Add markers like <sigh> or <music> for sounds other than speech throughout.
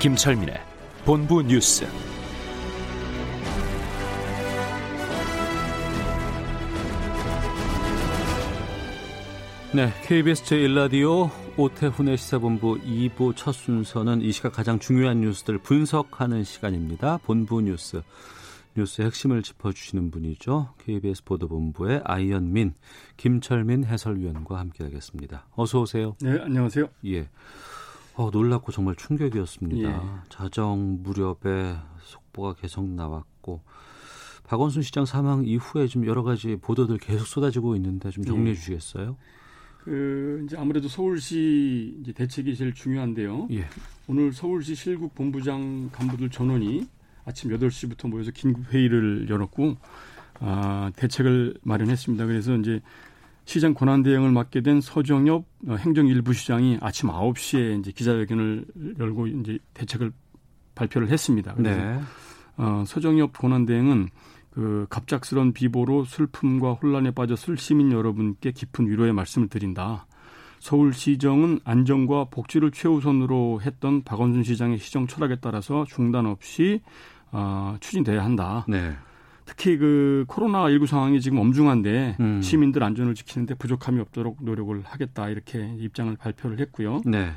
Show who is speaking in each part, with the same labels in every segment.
Speaker 1: 김철민의 본부 뉴스.
Speaker 2: 네, KBS 제1라디오 오태훈의 시사본부 2부 첫 순서는 이 시각 가장 중요한 뉴스들 분석하는 시간입니다. 본부 뉴스. 뉴스의 핵심을 짚어주시는 분이죠. KBS 보도본부의 아이언민, 김철민 해설위원과 함께하겠습니다. 어서 오세요.
Speaker 3: 네, 안녕하세요.
Speaker 2: 예. 어, 놀랍고 정말 충격이었습니다.
Speaker 3: 예.
Speaker 2: 자정 무렵에 속보가 계속 나왔고 박원순 시장 사망 이후에 좀 여러 가지 보도들 계속 쏟아지고 있는데 좀 정리해
Speaker 3: 예.
Speaker 2: 주시겠어요?
Speaker 3: 그 이제 아무래도 서울시 이제 대책이 제일 중요한데요.
Speaker 2: 예.
Speaker 3: 오늘 서울시 실국 본부장 간부들 전원이 아침 8시부터 모여서 긴급 회의를 열었고 아, 대책을 마련했습니다. 그래서 이제 시장 권한 대행을 맡게 된 서정엽 어, 행정 일부 시장이 아침 9시에 이제 기자회견을 열고 이제 대책을 발표를 했습니다. 그래서
Speaker 2: 네.
Speaker 3: 어, 서정엽 권한 대행은 그 갑작스런 비보로 슬픔과 혼란에 빠졌을 시민 여러분께 깊은 위로의 말씀을 드린다. 서울시정은 안전과 복지를 최우선으로 했던 박원순 시장의 시정 철학에 따라서 중단 없이 어, 추진돼야 한다.
Speaker 2: 네.
Speaker 3: 특히 그 코로나19 상황이 지금 엄중한데
Speaker 2: 음.
Speaker 3: 시민들 안전을 지키는데 부족함이 없도록 노력을 하겠다 이렇게 입장을 발표를 했고요.
Speaker 2: 네.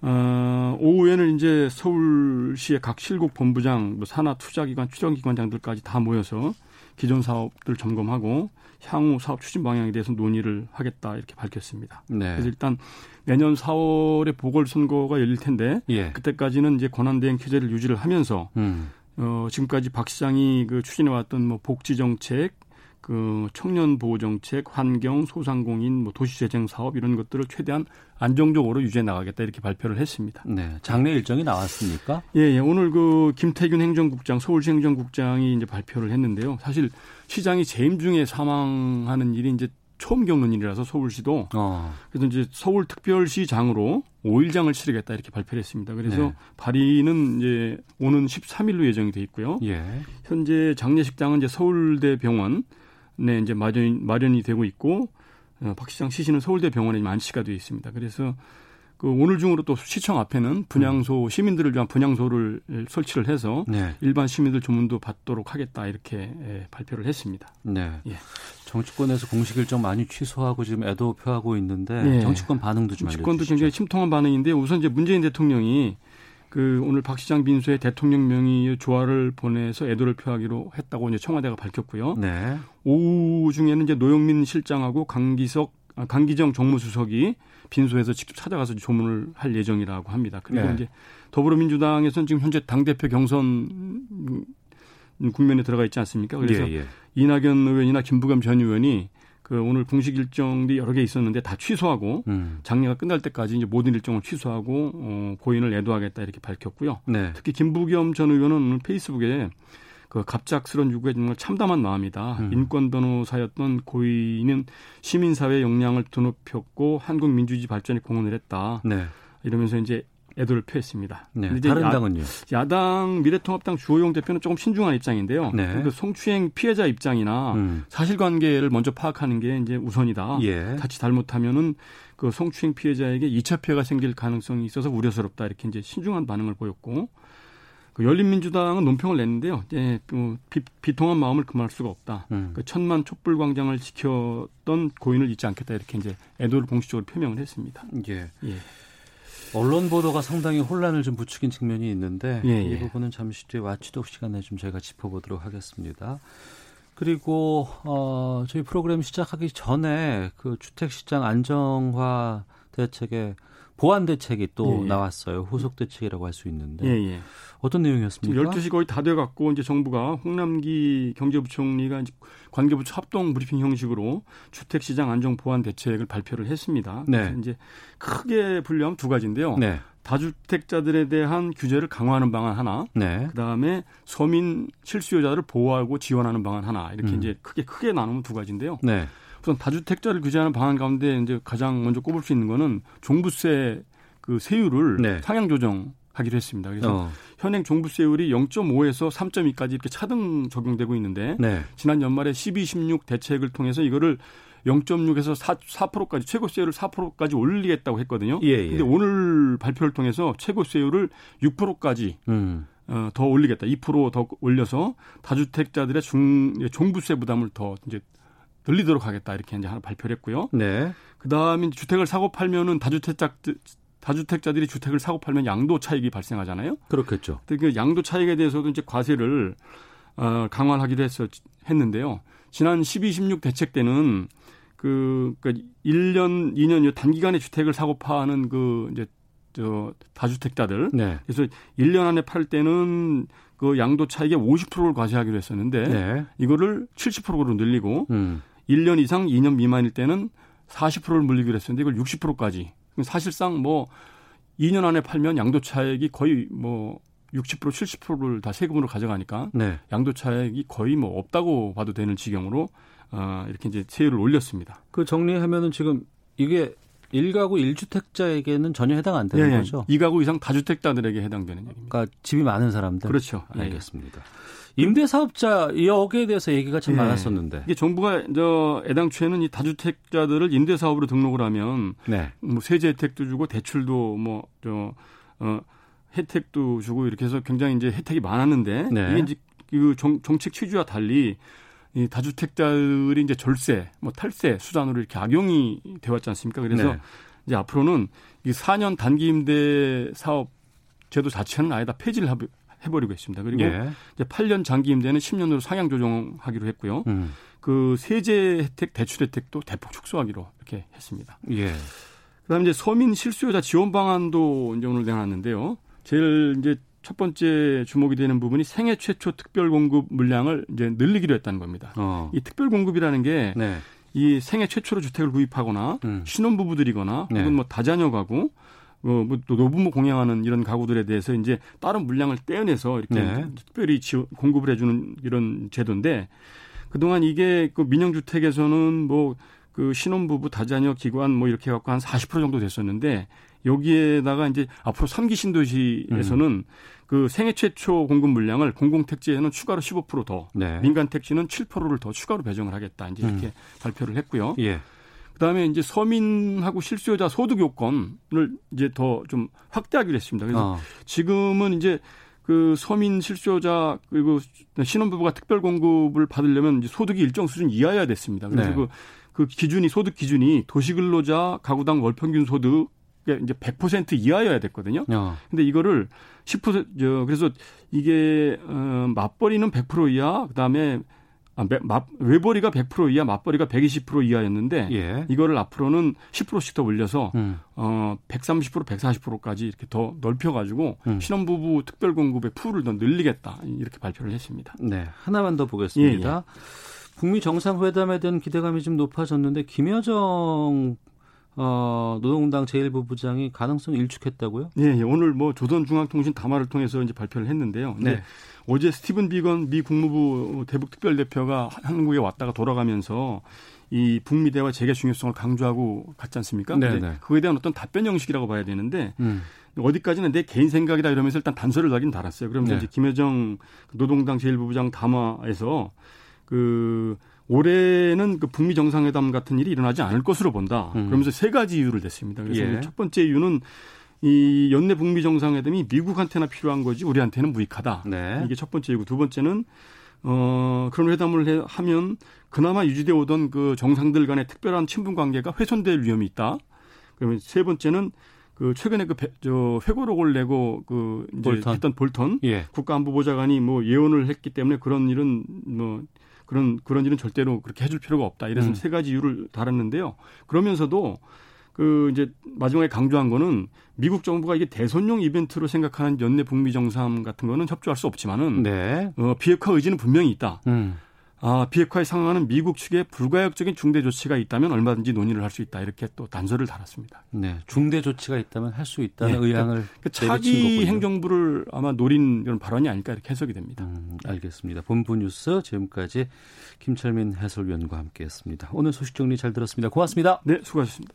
Speaker 3: 어, 오후에는 이제 서울시의 각 실국 본부장, 뭐 산하 투자기관, 추정기관장들까지 다 모여서 기존 사업들 점검하고 향후 사업 추진 방향에 대해서 논의를 하겠다 이렇게 밝혔습니다.
Speaker 2: 네.
Speaker 3: 그래서 일단 내년 4월에 보궐선거가 열릴 텐데
Speaker 2: 예.
Speaker 3: 그때까지는 이제 권한대행 체제를 유지를 하면서
Speaker 2: 음.
Speaker 3: 어, 지금까지 박 시장이 그 추진해왔던 뭐 복지 정책, 그 청년 보호 정책, 환경, 소상공인, 뭐 도시 재생 사업 이런 것들을 최대한 안정적으로 유지해 나가겠다 이렇게 발표를 했습니다.
Speaker 2: 네. 장례 일정이 나왔습니까?
Speaker 3: 예, 예. 오늘 그 김태균 행정국장, 서울시 행정국장이 이제 발표를 했는데요. 사실 시장이 재임 중에 사망하는 일이 이제 처음 겪는 일이라서 서울시도
Speaker 2: 어.
Speaker 3: 그래서 이제 서울특별시장으로 5일장을 치르겠다 이렇게 발표를 했습니다. 그래서
Speaker 2: 네.
Speaker 3: 발의는 이제 오는 13일로 예정이 돼 있고요.
Speaker 2: 예.
Speaker 3: 현재 장례식장은 이제 서울대 병원에 이제 마련, 마련이 되고 있고 어, 박 시장 시신은 서울대 병원에 지금 안치가 되어 있습니다. 그래서 그 오늘 중으로 또 시청 앞에는 분향소 시민들을 위한 분향소를 설치를 해서
Speaker 2: 네.
Speaker 3: 일반 시민들 조문도 받도록 하겠다 이렇게 예, 발표를 했습니다.
Speaker 2: 네.
Speaker 3: 예.
Speaker 2: 정치권에서 공식 일정 많이 취소하고 지금 애도 표하고 있는데
Speaker 3: 네.
Speaker 2: 정치권 반응도 좀
Speaker 3: 정치권도
Speaker 2: 알려주시죠.
Speaker 3: 굉장히 침통한 반응인데 우선 이제 문재인 대통령이 그 오늘 박 시장 빈소에 대통령 명의의 조화를 보내서 애도를 표하기로 했다고 이제 청와대가 밝혔고요.
Speaker 2: 네.
Speaker 3: 오후 중에는 이제 노영민 실장하고 강기석 아, 강기정 정무수석이 빈소에서 직접 찾아가서 조문을 할 예정이라고 합니다. 그리고
Speaker 2: 네.
Speaker 3: 이제 더불어민주당에서는 지금 현재 당 대표 경선 음, 국면에 들어가 있지 않습니까? 그래서
Speaker 2: 예, 예.
Speaker 3: 이낙연 의원이나 김부겸 전 의원이 그 오늘 공식 일정이 여러 개 있었는데 다 취소하고
Speaker 2: 음.
Speaker 3: 장례가 끝날 때까지 이제 모든 일정을 취소하고 어, 고인을 애도하겠다 이렇게 밝혔고요.
Speaker 2: 네.
Speaker 3: 특히 김부겸 전 의원은 오늘 페이스북에 그 갑작스런 요구에 정말 참담한 마음이다.
Speaker 2: 음.
Speaker 3: 인권 변호사였던 고인은 시민사회 역량을 드높였고 한국 민주주의 발전에 공헌을 했다.
Speaker 2: 네.
Speaker 3: 이러면서 이제 애도를 표했습니다.
Speaker 2: 네.
Speaker 3: 이제
Speaker 2: 다른
Speaker 3: 야-
Speaker 2: 당은요?
Speaker 3: 야당 미래통합당 주호영 대표는 조금 신중한 입장인데요.
Speaker 2: 네.
Speaker 3: 그 성추행 피해자 입장이나
Speaker 2: 음.
Speaker 3: 사실관계를 먼저 파악하는 게 이제 우선이다.
Speaker 2: 예.
Speaker 3: 자칫 잘못하면은 그 성추행 피해자에게 2차 피해가 생길 가능성이 있어서 우려스럽다 이렇게 이제 신중한 반응을 보였고 그 열린민주당은 논평을 냈는데요. 이제 그 비, 비통한 마음을 금할 수가 없다.
Speaker 2: 음.
Speaker 3: 그 천만 촛불 광장을 지켰던 고인을 잊지 않겠다 이렇게 이제 애도를 공식적으로 표명을 했습니다.
Speaker 2: 예.
Speaker 3: 예.
Speaker 2: 언론 보도가 상당히 혼란을 좀 부추긴 측면이 있는데
Speaker 3: 예,
Speaker 2: 이
Speaker 3: 예.
Speaker 2: 부분은 잠시 뒤에 와치독 시간에 좀 저희가 짚어보도록 하겠습니다. 그리고 어, 저희 프로그램 시작하기 전에 그 주택 시장 안정화 대책에 보완 대책이 또
Speaker 3: 예, 예.
Speaker 2: 나왔어요. 후속 대책이라고 할 수 있는데
Speaker 3: 예, 예.
Speaker 2: 어떤 내용이었습니까?
Speaker 3: 12시 거의 다 돼 갖고 이제 정부가 홍남기 경제부총리가 이제 관계부처 합동 브리핑 형식으로 주택 시장 안정 보완 대책을 발표를 했습니다.
Speaker 2: 네.
Speaker 3: 그래서 이제 크게 분류하면 두 가지인데요.
Speaker 2: 네.
Speaker 3: 다주택자들에 대한 규제를 강화하는 방안 하나,
Speaker 2: 네.
Speaker 3: 그다음에 서민 실수요자들을 보호하고 지원하는 방안 하나 이렇게
Speaker 2: 음.
Speaker 3: 이제 크게 크게 나누면 두 가지인데요.
Speaker 2: 네.
Speaker 3: 우선 다주택자를 규제하는 방안 가운데 이제 가장 먼저 꼽을 수 있는 거는 종부세 그 세율을
Speaker 2: 네.
Speaker 3: 상향 조정 하기로 했습니다. 그래서
Speaker 2: 어.
Speaker 3: 현행 종부세율이 0.5에서 3.2까지 이렇게 차등 적용되고 있는데
Speaker 2: 네.
Speaker 3: 지난 연말에 12, 16 대책을 통해서 이거를 0.6에서 4, 4%까지 최고세율을 4%까지 올리겠다고 했거든요.
Speaker 2: 예, 예.
Speaker 3: 근데 오늘 발표를 통해서 최고세율을 6%까지
Speaker 2: 음.
Speaker 3: 어, 더 올리겠다. 2%더 올려서 다주택자들의 중 종부세 부담을 더 이제 늘리도록 하겠다. 이렇게 이제 하나 발표를 했고요.
Speaker 2: 네.
Speaker 3: 그다음에 주택을 사고 팔면은 다주택자 다주택자들이 주택을 사고 팔면 양도 차익이 발생하잖아요.
Speaker 2: 그렇겠죠.
Speaker 3: 그 양도 차익에 대해서도 이제 과세를 어, 강화하기로 했어 했는데요. 지난 12, 16 대책 때는 그, 그 1년, 2년 단기간에 주택을 사고 파는 그 이제 저 다주택자들
Speaker 2: 네.
Speaker 3: 그래서 1년 안에 팔 때는 그 양도 차익의 50%를 과세하기로 했었는데
Speaker 2: 네.
Speaker 3: 이거를 70%로 늘리고
Speaker 2: 음.
Speaker 3: 1년 이상 2년 미만일 때는 40%를 물리기로 했었는데 이걸 60%까지. 사실상 뭐 2년 안에 팔면 양도 차익이 거의 뭐 60% 70%를 다 세금으로 가져가니까
Speaker 2: 네.
Speaker 3: 양도 차익이 거의 뭐 없다고 봐도 되는 지경으로 어 이렇게 이제 세율을 올렸습니다.
Speaker 2: 그 정리하면은 지금 이게 1가구 1주택자에게는 전혀 해당 안 되는 거죠.
Speaker 3: 이 가구 이상 다주택자들에게 해당되는 얘기입니다.
Speaker 2: 그러니까 집이 많은 사람들.
Speaker 3: 그렇죠. 예.
Speaker 2: 알겠습니다. 임대사업자 여기에 대해서 얘기가 참
Speaker 3: 예.
Speaker 2: 많았었는데.
Speaker 3: 이게 정부가 저 애당초에는 이 다주택자들을 임대사업으로 등록을 하면
Speaker 2: 네.
Speaker 3: 뭐 세제 혜택도 주고 대출도 뭐저 어, 혜택도 주고 이렇게 해서 굉장히 이제 혜택이 많았는데
Speaker 2: 네.
Speaker 3: 이게 이제 그 정, 정책 취지와 달리 이 다주택자들이 이제 절세, 뭐 탈세 수단으로 이렇게 악용이 되었지 않습니까? 그래서
Speaker 2: 네.
Speaker 3: 이제 앞으로는 이 4년 단기 임대 사업 제도 자체는 아예 다 폐지를 하- 해버리고 있습니다. 그리고
Speaker 2: 예.
Speaker 3: 이제 8년 장기 임대는 10년으로 상향 조정하기로 했고요.
Speaker 2: 음.
Speaker 3: 그 세제 혜택, 대출 혜택도 대폭 축소하기로 이렇게 했습니다.
Speaker 2: 예.
Speaker 3: 그다음에 이제 서민 실수요자 지원 방안도 이제 오늘 내놨는데요. 제일 이제 첫 번째 주목이 되는 부분이 생애 최초 특별 공급 물량을 이제 늘리기로 했다는 겁니다.
Speaker 2: 어.
Speaker 3: 이 특별 공급이라는 게이
Speaker 2: 네.
Speaker 3: 생애 최초로 주택을 구입하거나
Speaker 2: 음.
Speaker 3: 신혼부부들이거나
Speaker 2: 네.
Speaker 3: 혹은 뭐 다자녀 가구 어, 뭐 또 노부모 공양하는 이런 가구들에 대해서 이제 다른 물량을 떼어내서 이렇게
Speaker 2: 네.
Speaker 3: 특별히 지원, 공급을 해주는 이런 제도인데 그동안 이게 그 민영주택에서는 뭐 그 신혼부부 다자녀 기관 뭐 이렇게 갖고 한 40% 정도 됐었는데 여기에다가 이제 앞으로 3기 신도시에서는
Speaker 2: 음.
Speaker 3: 그 생애 최초 공급 물량을 공공택지에는 추가로 15%더
Speaker 2: 네.
Speaker 3: 민간 택지는 7%를 더 추가로 배정을 하겠다. 이제 이렇게 발표를 했고요.
Speaker 2: 예.
Speaker 3: 그다음에 이제 서민하고 실수요자 소득 요건을 이제 더 좀 확대하기로 했습니다. 그래서
Speaker 2: 어.
Speaker 3: 지금은 이제 그 서민 실수요자 그리고 신혼부부가 특별 공급을 받으려면 이제 소득이 일정 수준 이하여야 됐습니다. 그래서
Speaker 2: 네.
Speaker 3: 그, 그 기준이 소득 기준이 도시근로자 가구당 월평균 소득 이제 100% 이하여야 됐거든요.
Speaker 2: 어.
Speaker 3: 근데 이거를 10%저 그래서 이게 어 맞벌이는 100% 이하 그다음에 아, 매- 맞- 외벌이가 100% 이하 맞벌이가 120% 이하였는데
Speaker 2: 예.
Speaker 3: 이거를 앞으로는 10%씩 더 올려서
Speaker 2: 음.
Speaker 3: 어 130% 140%까지 이렇게 더 넓혀 가지고
Speaker 2: 음.
Speaker 3: 신혼부부 특별 공급의 풀을 더 늘리겠다 이렇게 발표를 했습니다.
Speaker 2: 네. 하나만 더 보겠습니다.
Speaker 3: 예, 예.
Speaker 2: 북미 정상회담에 대한 기대감이 좀 높아졌는데 김여정 어, 노동당 제1부부장이 가능성 일축했다고요?
Speaker 3: 예, 예. 오늘 뭐 조선중앙통신 담화를 통해서 이제 발표를 했는데요.
Speaker 2: 네.
Speaker 3: 어제 스티븐 비건 미 국무부 대북 특별 대표가 한국에 왔다가 돌아가면서 이 북미 대화 재개 중요성을 강조하고 갔지 않습니까?
Speaker 2: 네, 네.
Speaker 3: 그거에 대한 어떤 답변 형식이라고 봐야 되는데
Speaker 2: 음.
Speaker 3: 어디까지는 내 개인 생각이다 이러면서 일단 단서를 달긴 달았어요. 그러면서
Speaker 2: 네.
Speaker 3: 이제 김여정 노동당 제1부부장 담화에서 그 올해는 그 북미 정상회담 같은 일이 일어나지 않을 것으로 본다.
Speaker 2: 음.
Speaker 3: 그러면서 세 가지 이유를 냈습니다. 그래서
Speaker 2: 예.
Speaker 3: 첫 번째 이유는 이 연내 북미 정상회담이 미국한테나 필요한 거지 우리한테는 무익하다.
Speaker 2: 네.
Speaker 3: 이게 첫 번째 이유고 두 번째는 어 그런 회담을 해, 하면 그나마 유지돼 오던 그 정상들 간의 특별한 친분 관계가 훼손될 위험이 있다. 그러면 세 번째는 그 최근에 그저 회고록을 내고 그 이제
Speaker 2: 볼턴.
Speaker 3: 했던 볼턴
Speaker 2: 예.
Speaker 3: 국가안보보좌관이 뭐 예언을 했기 때문에 그런 일은 뭐 그런 그런 일은 절대로 그렇게 해줄 필요가 없다. 이래서
Speaker 2: 음.
Speaker 3: 세 가지 이유를 달았는데요. 그러면서도 그 이제 마지막에 강조한 거는 미국 정부가 이게 대선용 이벤트로 생각하는 연내 북미 정상 같은 거는 협조할 수 없지만은
Speaker 2: 네.
Speaker 3: 어, 비핵화 의지는 분명히 있다.
Speaker 2: 음.
Speaker 3: 아, 비핵화에 상응하는 미국 측의 불가역적인 중대 조치가 있다면 얼마든지 논의를 할 수 있다. 이렇게 또 단서를 달았습니다.
Speaker 2: 네. 중대 조치가 있다면 할 수 있다는
Speaker 3: 네.
Speaker 2: 의향을
Speaker 3: 그
Speaker 2: 내비친
Speaker 3: 차기. 행정부를 아마 노린 이런 발언이 아닐까 이렇게 해석이 됩니다.
Speaker 2: 음, 알겠습니다. 본부 뉴스 지금까지 김철민 해설위원과 함께했습니다. 오늘 소식 정리 잘 들었습니다. 고맙습니다.
Speaker 3: 네, 수고하셨습니다.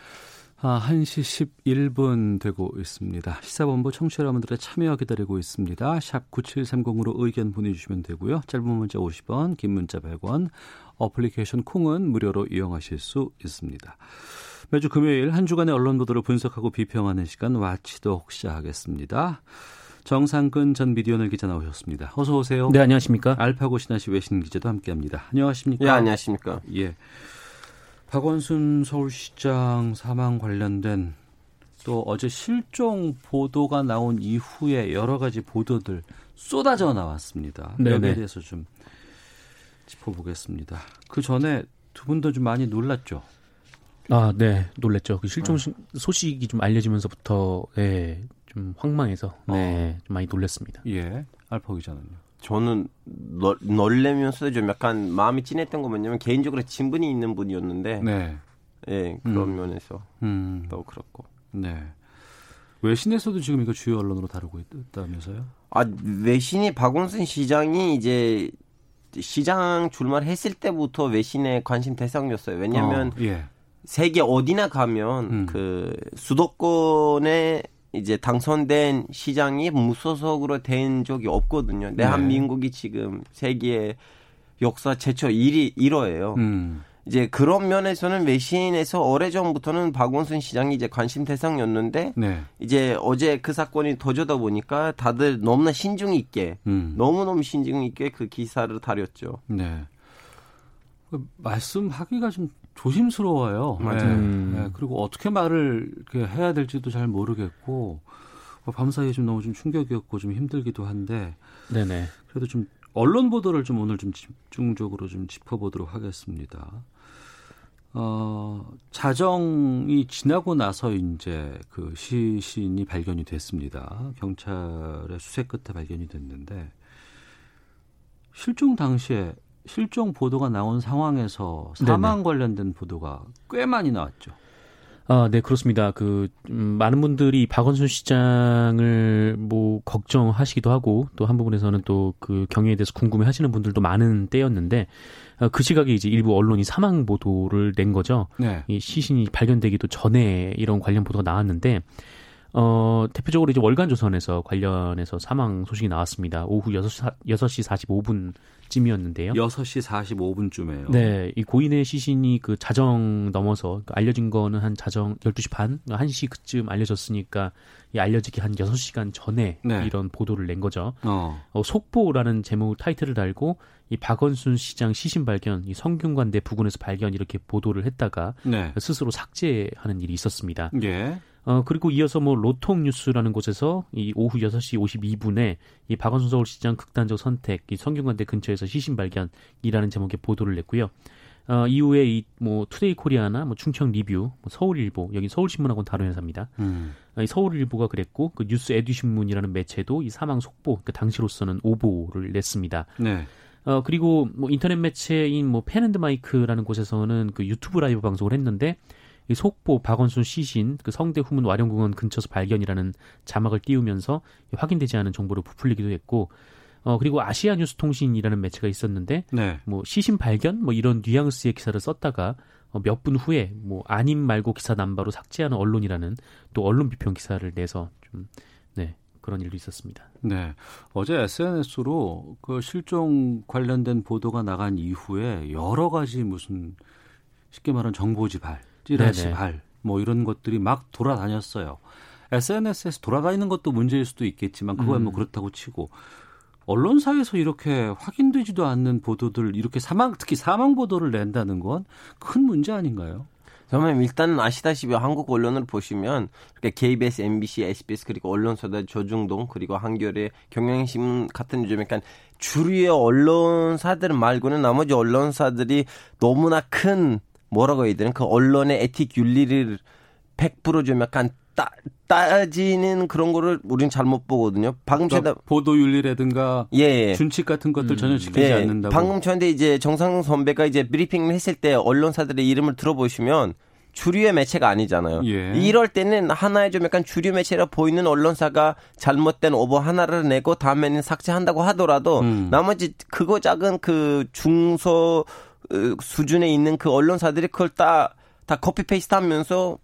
Speaker 2: 아, 1시 11분 되고 있습니다. 시사본부 청취자 여러분들의 참여 기다리고 있습니다. 샵 9730으로 의견 보내주시면 되고요. 짧은 문자 50원, 긴 문자 100원, 어플리케이션 콩은 무료로 이용하실 수 있습니다. 매주 금요일 한 주간의 언론 보도를 분석하고 비평하는 시간 와치독 시작하겠습니다. 정상근 전 미디어널 기자 나오셨습니다. 어서 오세요.
Speaker 4: 네, 안녕하십니까?
Speaker 2: 알파고 신하시 외신 기자도 함께합니다. 안녕하십니까?
Speaker 4: 예, 안녕하십니까?
Speaker 2: 예. 박원순 서울시장 사망 관련된 또 어제 실종 보도가 나온 이후에 여러 가지 보도들 쏟아져 나왔습니다.
Speaker 4: 네네.
Speaker 2: 여기에 대해서 좀 짚어보겠습니다. 그 전에 두 분도 좀 많이 놀랐죠.
Speaker 4: 아, 네, 놀랬죠. 그 실종 시- 소식이 좀 알려지면서부터 예, 좀 황망해서 네, 좀 많이 놀랐습니다.
Speaker 2: 예. 알파 기자는요.
Speaker 5: 저는 널, 놀래면서도 좀 약간 마음이 찐했던 거 뭐냐면 개인적으로 진분이 있는 분이었는데
Speaker 2: 네.
Speaker 5: 예 그런
Speaker 2: 음.
Speaker 5: 면에서
Speaker 2: 음.
Speaker 5: 또 그렇고
Speaker 2: 네. 외신에서도 지금 이거 주요 언론으로 다루고 있다면서요?
Speaker 5: 아 외신이 박원순 시장이 이제 시장 출마했을 때부터 외신의 관심 대상이었어요. 왜냐하면
Speaker 2: 어, 예.
Speaker 5: 세계 어디나 가면
Speaker 2: 음.
Speaker 5: 그 수도권에 이제 당선된 시장이 무소속으로 된 적이 없거든요. 대한민국이 지금 세계 역사 최초 1위 1호예요.
Speaker 2: 음.
Speaker 5: 이제 그런 면에서는 외신에서 오래전부터는 박원순 시장이 이제 관심 대상이었는데
Speaker 2: 네.
Speaker 5: 이제 어제 그 사건이 터져다 보니까 다들 너무나 신중 있게
Speaker 2: 음.
Speaker 5: 너무너무 신중 있게 그 기사를 다뤘죠.
Speaker 2: 네. 그 말씀하기가 좀 조심스러워요.
Speaker 5: 맞아요.
Speaker 2: 네.
Speaker 4: 음.
Speaker 2: 네. 그리고 어떻게 말을 해야 될지도 잘 모르겠고 어, 밤사이에 좀 너무 좀 충격이었고 좀 힘들기도 한데
Speaker 4: 네, 네.
Speaker 2: 그래도 좀 언론 보도를 좀 오늘 좀 집중적으로 좀 짚어보도록 하겠습니다. 어, 자정이 지나고 나서 이제 그 시신이 발견이 됐습니다. 경찰의 수색 끝에 발견이 됐는데 실종 당시에 실종 보도가 나온 상황에서 사망 관련된 보도가 꽤 많이 나왔죠.
Speaker 4: 아, 네, 그렇습니다. 그, 음, 많은 분들이 박원순 시장을 뭐, 걱정하시기도 하고, 또 한 부분에서는 또 그 경위에 대해서 궁금해 하시는 분들도 많은 때였는데, 어, 그 시각에 이제 일부 언론이 사망 보도를 낸 거죠.
Speaker 2: 네.
Speaker 4: 이 시신이 발견되기도 전에 이런 관련 보도가 나왔는데, 어, 대표적으로 이제 월간 조선에서 관련해서 사망 소식이 나왔습니다. 오후 6시, 6시 45분쯤이었는데요.
Speaker 2: 6시 45분쯤에요.
Speaker 4: 네, 이 고인의 시신이 그 자정 넘어서 그 알려진 거는 한 자정 12시 반, 1시 그쯤 알려졌으니까 이 알려지기 한 6시간 전에
Speaker 2: 네.
Speaker 4: 이런 보도를 낸 거죠.
Speaker 2: 어.
Speaker 4: 어, 속보라는 제목 타이틀을 달고 이 박원순 시장 시신 발견, 이 성균관대 부근에서 발견 이렇게 보도를 했다가
Speaker 2: 네.
Speaker 4: 스스로 삭제하는 일이 있었습니다.
Speaker 2: 예.
Speaker 4: 어, 그리고 이어서 뭐 로통 뉴스라는 곳에서 이 오후 6시 52분에 이 박원순 서울시장 극단적 선택, 이 성균관대 근처에서 시신 발견이라는 제목의 보도를 냈고요. 어, 이후에 이 뭐 투데이 코리아나 뭐 충청 리뷰, 뭐 서울일보, 여기 서울신문하고는 다른 회사입니다.
Speaker 2: 음.
Speaker 4: 어, 이 서울일보가 그랬고 그 뉴스 에듀 신문이라는 매체도 이 사망 속보, 그 당시로서는 오보를 냈습니다.
Speaker 2: 네.
Speaker 4: 어, 그리고 뭐 인터넷 매체인 뭐 펜앤드 마이크라는 곳에서는 그 유튜브 라이브 방송을 했는데 이 속보 박원순 시신 그 성대 후문 와룡공원 근처에서 발견이라는 자막을 띄우면서 이 확인되지 않은 정보를 부풀리기도 했고 어 그리고 아시아 뉴스 통신이라는 매체가 있었는데
Speaker 2: 네.
Speaker 4: 뭐 시신 발견 뭐 이런 뉘앙스의 기사를 썼다가 어, 몇 분 후에 뭐 아님 말고 기사 남바로 삭제하는 언론이라는 또 언론 비평 기사를 내서 좀 네 그런 일도 있었습니다.
Speaker 2: 네. 어제 SNS로 그 실종 관련된 보도가 나간 이후에 여러 가지 무슨 쉽게 말하면 정보 지발 찌라시,
Speaker 4: 네네.
Speaker 2: 발, 뭐 이런 것들이 막 돌아다녔어요. SNS에서 돌아다니는 것도 문제일 수도 있겠지만 그건 뭐
Speaker 4: 음.
Speaker 2: 그렇다고 치고 언론사에서 이렇게 확인되지도 않는 보도들 이렇게 사망 특히 사망 보도를 낸다는 건 큰 문제 아닌가요?
Speaker 5: 그러면 일단 아시다시피 한국 언론을 보시면 이렇게 KBS, MBC, SBS 그리고 언론사들 조중동 그리고 한겨레, 경향신문 같은 좀 약간 주류의 언론사들 말고는 나머지 언론사들이 너무나 큰 뭐라고 해야 되나 그 언론의 에틱 윤리를 100%좀 약간 따, 따지는 그런 거를 우리는 잘못 보거든요. 방금 전에
Speaker 2: 그러니까 보도 윤리라든가
Speaker 5: 예.
Speaker 2: 준칙 같은 것들 전혀 지키지
Speaker 5: 예,
Speaker 2: 않는다고.
Speaker 5: 방금 전에 이제 정상근 선배가 이제 브리핑을 했을 때 언론사들의 이름을 들어보시면 주류의 매체가 아니잖아요.
Speaker 2: 예.
Speaker 5: 이럴 때는 하나의 좀 약간 주류 매체라 보이는 언론사가 잘못된 오보 하나를 내고 다음에는 삭제한다고 하더라도
Speaker 2: 음.
Speaker 5: 나머지 그거 작은 그 중소 어, 수준에 있는 그 언론사들이 그걸 다, 다 copy paste 하면서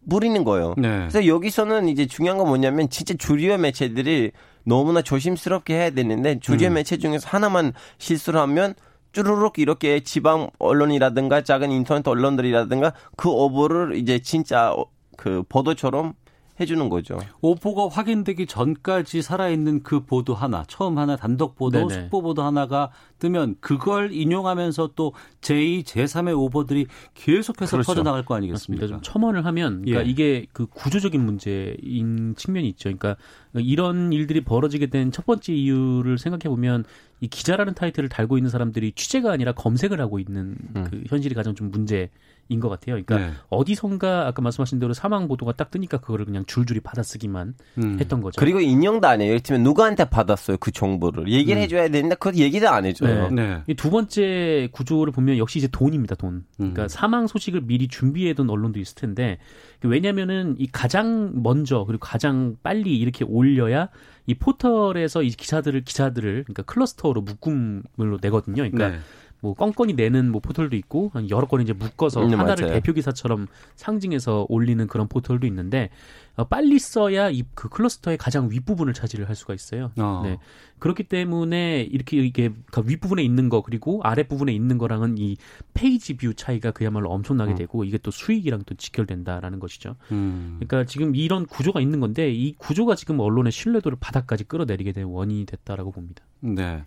Speaker 5: 올리는 거예요.
Speaker 2: 네.
Speaker 5: 그래서 여기서는 이제 중요한 건 뭐냐면 진짜 주류의 매체들이 너무나 조심스럽게 해야 되는데 주류의
Speaker 2: 음.
Speaker 5: 매체 중에서 하나만 실수를 하면 쭈루룩 이렇게 지방 언론이라든가 작은 인터넷 언론들이라든가 그 오보를 이제 진짜 어, 그 보도처럼 해주는 거죠.
Speaker 2: 오보가 확인되기 전까지 살아있는 그 보도 하나, 처음 하나 단독 보도,
Speaker 4: 네네.
Speaker 2: 속보 보도 하나가 뜨면 그걸 인용하면서 또 제2, 제3의 오보들이 계속해서
Speaker 5: 그렇죠.
Speaker 2: 퍼져나갈 거. 아니겠습니까?
Speaker 4: 좀 첨언을 하면 그러니까
Speaker 2: 예.
Speaker 4: 이게 그 구조적인 문제인 측면이 있죠. 그러니까 이런 일들이 벌어지게 된 첫 번째 이유를 생각해 보면 이 기자라는 타이틀을 달고 있는 사람들이 취재가 아니라 검색을 하고 있는 그 현실이 가장 좀 문제 인것 같아요. 그러니까
Speaker 2: 네.
Speaker 4: 어디선가 아까 말씀하신 대로 사망 보도가 딱 뜨니까 그거를 그냥 줄줄이 받아쓰기만
Speaker 2: 음.
Speaker 4: 했던 거죠.
Speaker 5: 그리고 인용도 안 해요. 예를 들면 누구한테 받았어요 그 정보를 얘기를 해줘야 되는데 그걸 얘기도 안 해줘요.
Speaker 4: 네.
Speaker 2: 네.
Speaker 4: 이두 번째 구조를 보면 역시 이제 돈입니다, 돈. 그러니까
Speaker 2: 음.
Speaker 4: 사망 소식을 미리 준비해둔 언론도 있을 텐데 왜냐면은 이 가장 먼저 그리고 가장 빨리 이렇게 올려야 이 포털에서 이 기사들을 기사들을 그러니까 클러스터로 묶음으로 내거든요. 그러니까
Speaker 2: 네.
Speaker 4: 뭐 건건이 내는 뭐 포털도 있고 한 여러 건 이제 묶어서
Speaker 5: 음,
Speaker 4: 하나를
Speaker 5: 맞아요.
Speaker 4: 대표 기사처럼 상징해서 올리는 그런 포털도 있는데 어, 빨리 써야 이 그 클러스터의 가장 윗 부분을 차지를 할 수가 있어요.
Speaker 2: 어.
Speaker 4: 네. 그렇기 때문에 이렇게 이게 그 윗부분에 있는 거 그리고 아랫 부분에 있는 거랑은 이 page view 차이가 그야말로 엄청나게 되고 이게 또 수익이랑 또 직결된다라는 것이죠.
Speaker 2: 음.
Speaker 4: 그러니까 지금 이런 구조가 있는 건데 이 구조가 지금 언론의 신뢰도를 바닥까지 끌어내리게 된 원인이 됐다라고 봅니다.
Speaker 2: 네.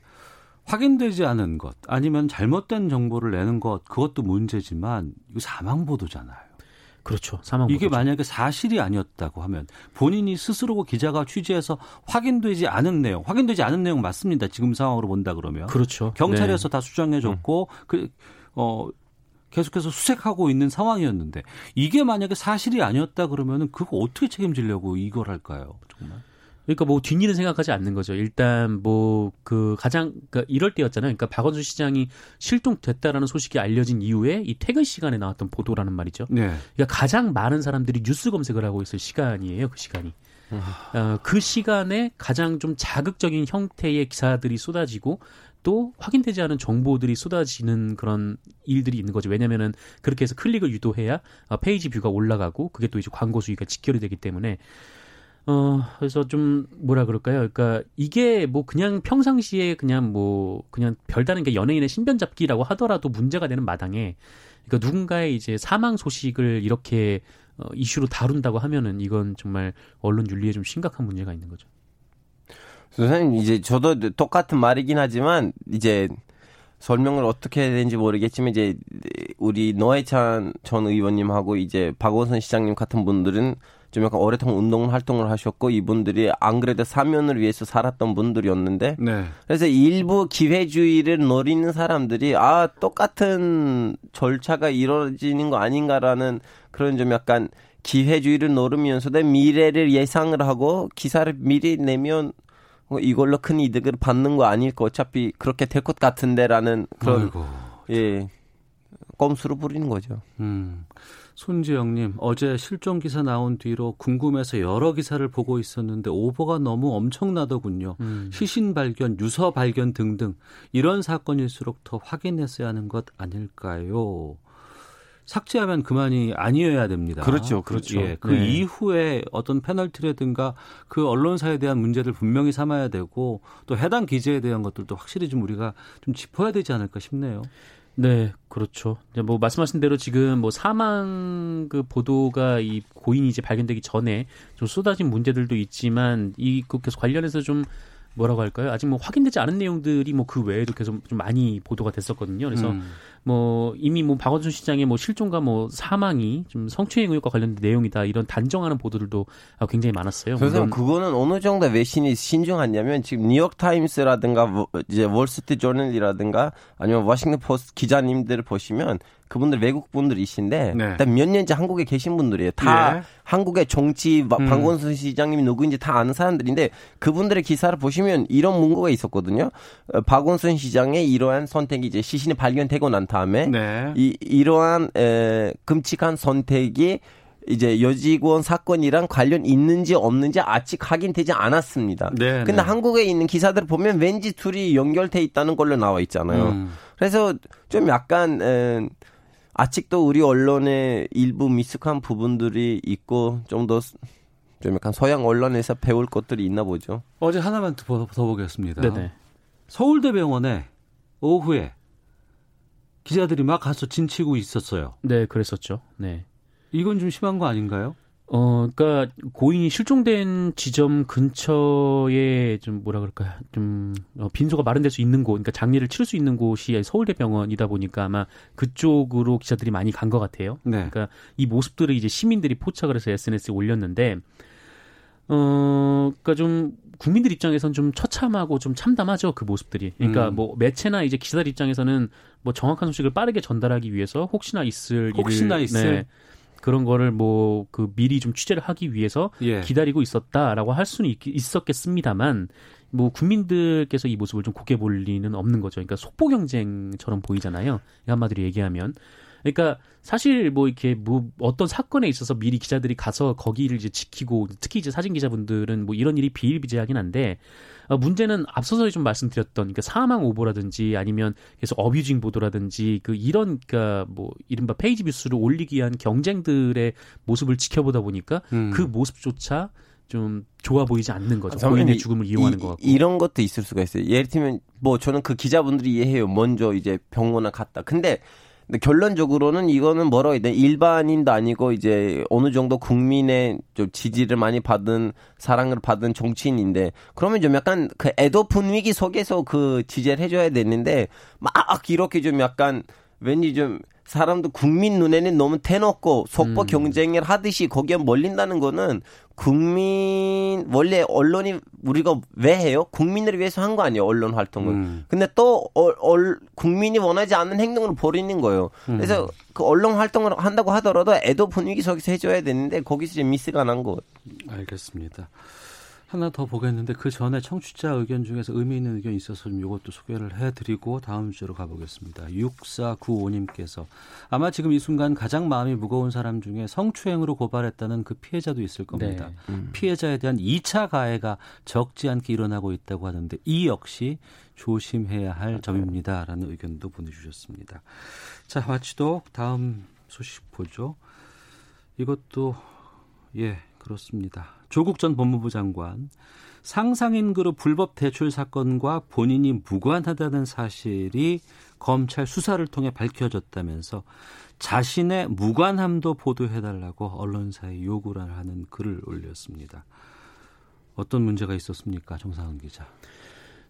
Speaker 2: 확인되지 않은 것 아니면 잘못된 정보를 내는 것 그것도 문제지만 이거 사망 보도잖아요.
Speaker 4: 그렇죠. 사망
Speaker 2: 이게. 만약에 사실이 아니었다고 하면 본인이 스스로 기자가 취재해서 확인되지 않은 내용, 확인되지 않은 내용 맞습니다. 지금 상황으로 본다 그러면
Speaker 4: 그렇죠.
Speaker 2: 경찰에서
Speaker 4: 네.
Speaker 2: 다 수정해 줬고 그 어. 계속해서 수색하고 있는 상황이었는데 이게 만약에 사실이 아니었다 그러면은 그거 어떻게 책임지려고 이걸 할까요? 정말.
Speaker 4: 그러니까 뭐 뒷일은 생각하지 않는 거죠. 일단 뭐 그 가장 그러니까 이럴 때였잖아요. 그러니까 박원순 시장이 실종됐다라는 소식이 알려진 이후에 이 퇴근 시간에 나왔던 보도라는 말이죠.
Speaker 2: 네.
Speaker 4: 그러니까 가장 많은 사람들이 뉴스 검색을 하고 있을 시간이에요. 그 시간이. 어, 그 시간에 가장 좀 자극적인 형태의 기사들이 쏟아지고 또 확인되지 않은 정보들이 쏟아지는 그런 일들이 있는 거죠. 왜냐면은 그렇게 해서 클릭을 유도해야 어, 페이지 뷰가 올라가고 그게 또 이제 광고 수익과 직결이 되기 때문에 어, 그래서 좀 뭐라 그럴까요? 그러니까 이게 뭐 그냥 평상시에 그냥 뭐 그냥 별다른 게 연예인의 신변 잡기라고 하더라도 문제가 되는 마당에 그러니까 누군가의 이제 사망 소식을 이렇게 어, 이슈로 다룬다고 하면은 이건 정말 언론 윤리에 좀 심각한 문제가 있는 거죠.
Speaker 5: 선생님 이제 저도 똑같은 말이긴 하지만 이제 설명을 어떻게 해야 되는지 모르겠지만 이제 우리 노회찬 전 의원님하고 이제 박원순 시장님 같은 분들은 좀 약간 오랫동안 운동 활동을 하셨고 이분들이 안 그래도 사면을 위해서 살았던 분들이었는데
Speaker 2: 네.
Speaker 5: 그래서 일부 기회주의를 노리는 사람들이 아 똑같은 절차가 이루어지는 거 아닌가라는 그런 좀 약간 기회주의를 노리면서도 미래를 예상을 하고 기사를 미리 내면 뭐 이걸로 큰 이득을 받는 거 아닐까 어차피 그렇게 될 것 같은데라는 그런
Speaker 2: 아이고.
Speaker 5: 예 꼼수로 부리는 거죠.
Speaker 2: 음. 손지영님, 어제 실종 기사 나온 뒤로 궁금해서 여러 기사를 보고 있었는데 오보가 너무 엄청나더군요.
Speaker 4: 음.
Speaker 2: 시신 발견, 유서 발견 등등 이런 사건일수록 더 확인했어야 하는 것 아닐까요? 삭제하면 그만이 아니어야 됩니다.
Speaker 5: 그렇죠, 그렇죠.
Speaker 2: 예, 그
Speaker 4: 네.
Speaker 2: 이후에 어떤 페널티라든가 그 언론사에 대한 문제들 분명히 삼아야 되고 또 해당 기재에 대한 것들도 확실히 좀 우리가 좀 짚어야 되지 않을까 싶네요.
Speaker 4: 네, 그렇죠. 이제 뭐 말씀하신 대로 지금 뭐 사망 그 보도가 이 고인이 이제 발견되기 전에 좀 쏟아진 문제들도 있지만 이그 계속 관련해서 좀 뭐라고 할까요? 아직 뭐 확인되지 않은 내용들이 뭐 그 외에도 계속 좀 많이 보도가 됐었거든요. 그래서
Speaker 2: 음.
Speaker 4: 뭐 이미 뭐 박원순 시장의 뭐 실종과 뭐 사망이 좀 성추행 의혹과 관련된 내용이다 이런 단정하는 보도들도 아, 굉장히 많았어요.
Speaker 5: 선생님 그거는 어느 정도 외신이 신중하냐면 지금 뉴욕 타임스라든가 뭐 이제 월스트리트 저널이라든가 아니면 워싱턴 포스트 기자님들을 보시면 그분들 외국 분들이신데
Speaker 2: 네.
Speaker 5: 일단 몇 년째 한국에 계신 분들이에요. 다
Speaker 2: 예.
Speaker 5: 한국의 정치 마-
Speaker 2: 음.
Speaker 5: 박원순 시장님이 누구인지 다 아는 사람들인데 그분들의 기사를 보시면 이런 문구가 있었거든요. 어, 박원순 시장의 이러한 선택이 이제 시신이 발견되고 난 다음에
Speaker 2: 네.
Speaker 5: 이 이러한 에, 끔찍한 선택이 이제 여직원 사건이랑 관련 있는지 없는지 아직 확인되지 않았습니다.
Speaker 2: 네,
Speaker 5: 근데
Speaker 2: 네.
Speaker 5: 한국에 있는 기사들을 보면 왠지 둘이 연결돼 있다는 걸로 나와 있잖아요.
Speaker 2: 음.
Speaker 5: 그래서 좀 약간 에, 아직도 우리 언론에 일부 미숙한 부분들이 있고 좀더 좀 약간 서양 언론에서 배울 것들이 있나 보죠.
Speaker 2: 어제 하나만 더, 더 보겠습니다.
Speaker 4: 네네.
Speaker 2: 서울대병원에 오후에 기자들이 막 가서 진치고 있었어요.
Speaker 4: 네, 그랬었죠. 네.
Speaker 2: 이건 좀 심한 거 아닌가요?
Speaker 4: 어, 그러니까 고인이 실종된 지점 근처에 좀 뭐라 그럴까요? 좀 어, 빈소가 마련될 수 있는 곳, 그러니까 장례를 치를 수 있는 곳이 서울대병원이다 보니까 아마 그쪽으로 기자들이 많이 간 것 같아요.
Speaker 2: 네.
Speaker 4: 그러니까 이 모습들을 이제 시민들이 포착을 해서 SNS에 올렸는데, 어, 그러니까 좀 국민들 입장에선 좀 처참하고 좀 참담하죠 그 모습들이. 그러니까
Speaker 2: 음.
Speaker 4: 뭐 매체나 이제 기자들 입장에서는 뭐 정확한 소식을 빠르게 전달하기 위해서 혹시나 있을
Speaker 2: 혹시나
Speaker 4: 일을,
Speaker 2: 있을.
Speaker 4: 네, 그런 거를 뭐 그 미리 좀 취재를 하기 위해서
Speaker 2: 예.
Speaker 4: 기다리고 있었다라고 할 수는 있, 있었겠습니다만 뭐 국민들께서 이 모습을 좀 고개 볼 리는 없는 거죠. 그러니까 속보 경쟁처럼 보이잖아요. 한마디로 얘기하면. 그러니까 사실 뭐 이렇게 뭐 어떤 사건에 있어서 미리 기자들이 가서 거기를 이제 지키고 특히 이제 사진 기자분들은 뭐 이런 일이 비일비재하긴 한데 어, 문제는 앞서서 좀 말씀드렸던 그러니까 사망 오보라든지 아니면 계속 abusing 보도라든지 그 이런 그러니까 뭐 이른바 page view수를 올리기 위한 경쟁들의 모습을 지켜보다 보니까
Speaker 2: 음.
Speaker 4: 그 모습조차 좀 좋아 보이지 않는 거죠.
Speaker 5: 이-
Speaker 4: 죽음을 이용하는
Speaker 5: 이-
Speaker 4: 것 같고.
Speaker 5: 이런 것도 있을 수가 있어요. 예를 들면 뭐 저는 그 기자분들이 이해해요. 먼저 이제 병원에 갔다. 근데 근데 결론적으로는 이거는 뭐라고 해야 돼? 일반인도 아니고 이제 어느 정도 국민의 좀 지지를 많이 받은 사랑을 받은 정치인인데 그러면 좀 약간 그 애도 분위기 속에서 그 지지를 해줘야 되는데 막 이렇게 좀 약간 왠지 좀 사람도 국민 눈에는 너무 대놓고 속보
Speaker 4: 음.
Speaker 5: 경쟁을 하듯이 거기에 몰린다는 거는 국민 원래 언론이 우리가 왜 해요? 국민을 위해서 한 거 아니에요 언론 활동을.
Speaker 2: 음.
Speaker 5: 근데 또 얼, 얼- 국민이 원하지 않는 행동을 벌이는 거예요.
Speaker 2: 음.
Speaker 5: 그래서 그 언론 활동을 한다고 하더라도 애도 분위기 속에서 해줘야 되는데 거기서 이제 미스가 난 거.
Speaker 2: 알겠습니다. 하나 더 보겠는데 그 전에 청취자 의견 중에서 의미 있는 의견이 있어서 좀 이것도 소개를 해드리고 다음 주로 가보겠습니다. 6495님께서 아마 지금 이 순간 가장 마음이 무거운 사람 중에 성추행으로 고발했다는 그 피해자도 있을 겁니다.
Speaker 4: 네.
Speaker 2: 피해자에 대한 2차 가해가 적지 않게 일어나고 있다고 하는데 이 역시 조심해야 할 점입니다 라는 의견도 보내주셨습니다. 자 마치도 다음 소식 보죠. 이것도 예 그렇습니다. 조국 전 법무부 장관 상상인 그룹 불법 대출 사건과 본인이 무관하다는 사실이 검찰 수사를 통해 밝혀졌다면서 자신의 무관함도 보도해달라고 언론사에 요구를 하는 글을 올렸습니다. 어떤 문제가 있었습니까, 정상은 기자?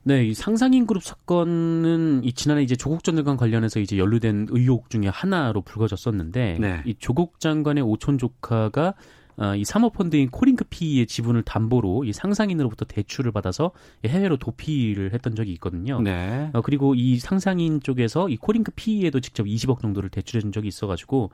Speaker 4: 네, 이 상상인 그룹 사건은 이 지난해 이제 조국 전 장관 관련해서 이제 연루된 의혹 중에 하나로 불거졌었는데
Speaker 2: 네.
Speaker 4: 이 조국 장관의 오촌 조카가 아, 이 사모펀드인 코링크 피의 지분을 담보로 이 상상인으로부터 대출을 받아서 해외로 도피를 했던 적이 있거든요.
Speaker 2: 네.
Speaker 4: 어, 그리고 이 상상인 쪽에서 이 코링크 피에도 직접 20억 정도를 대출해준 적이 있어가지고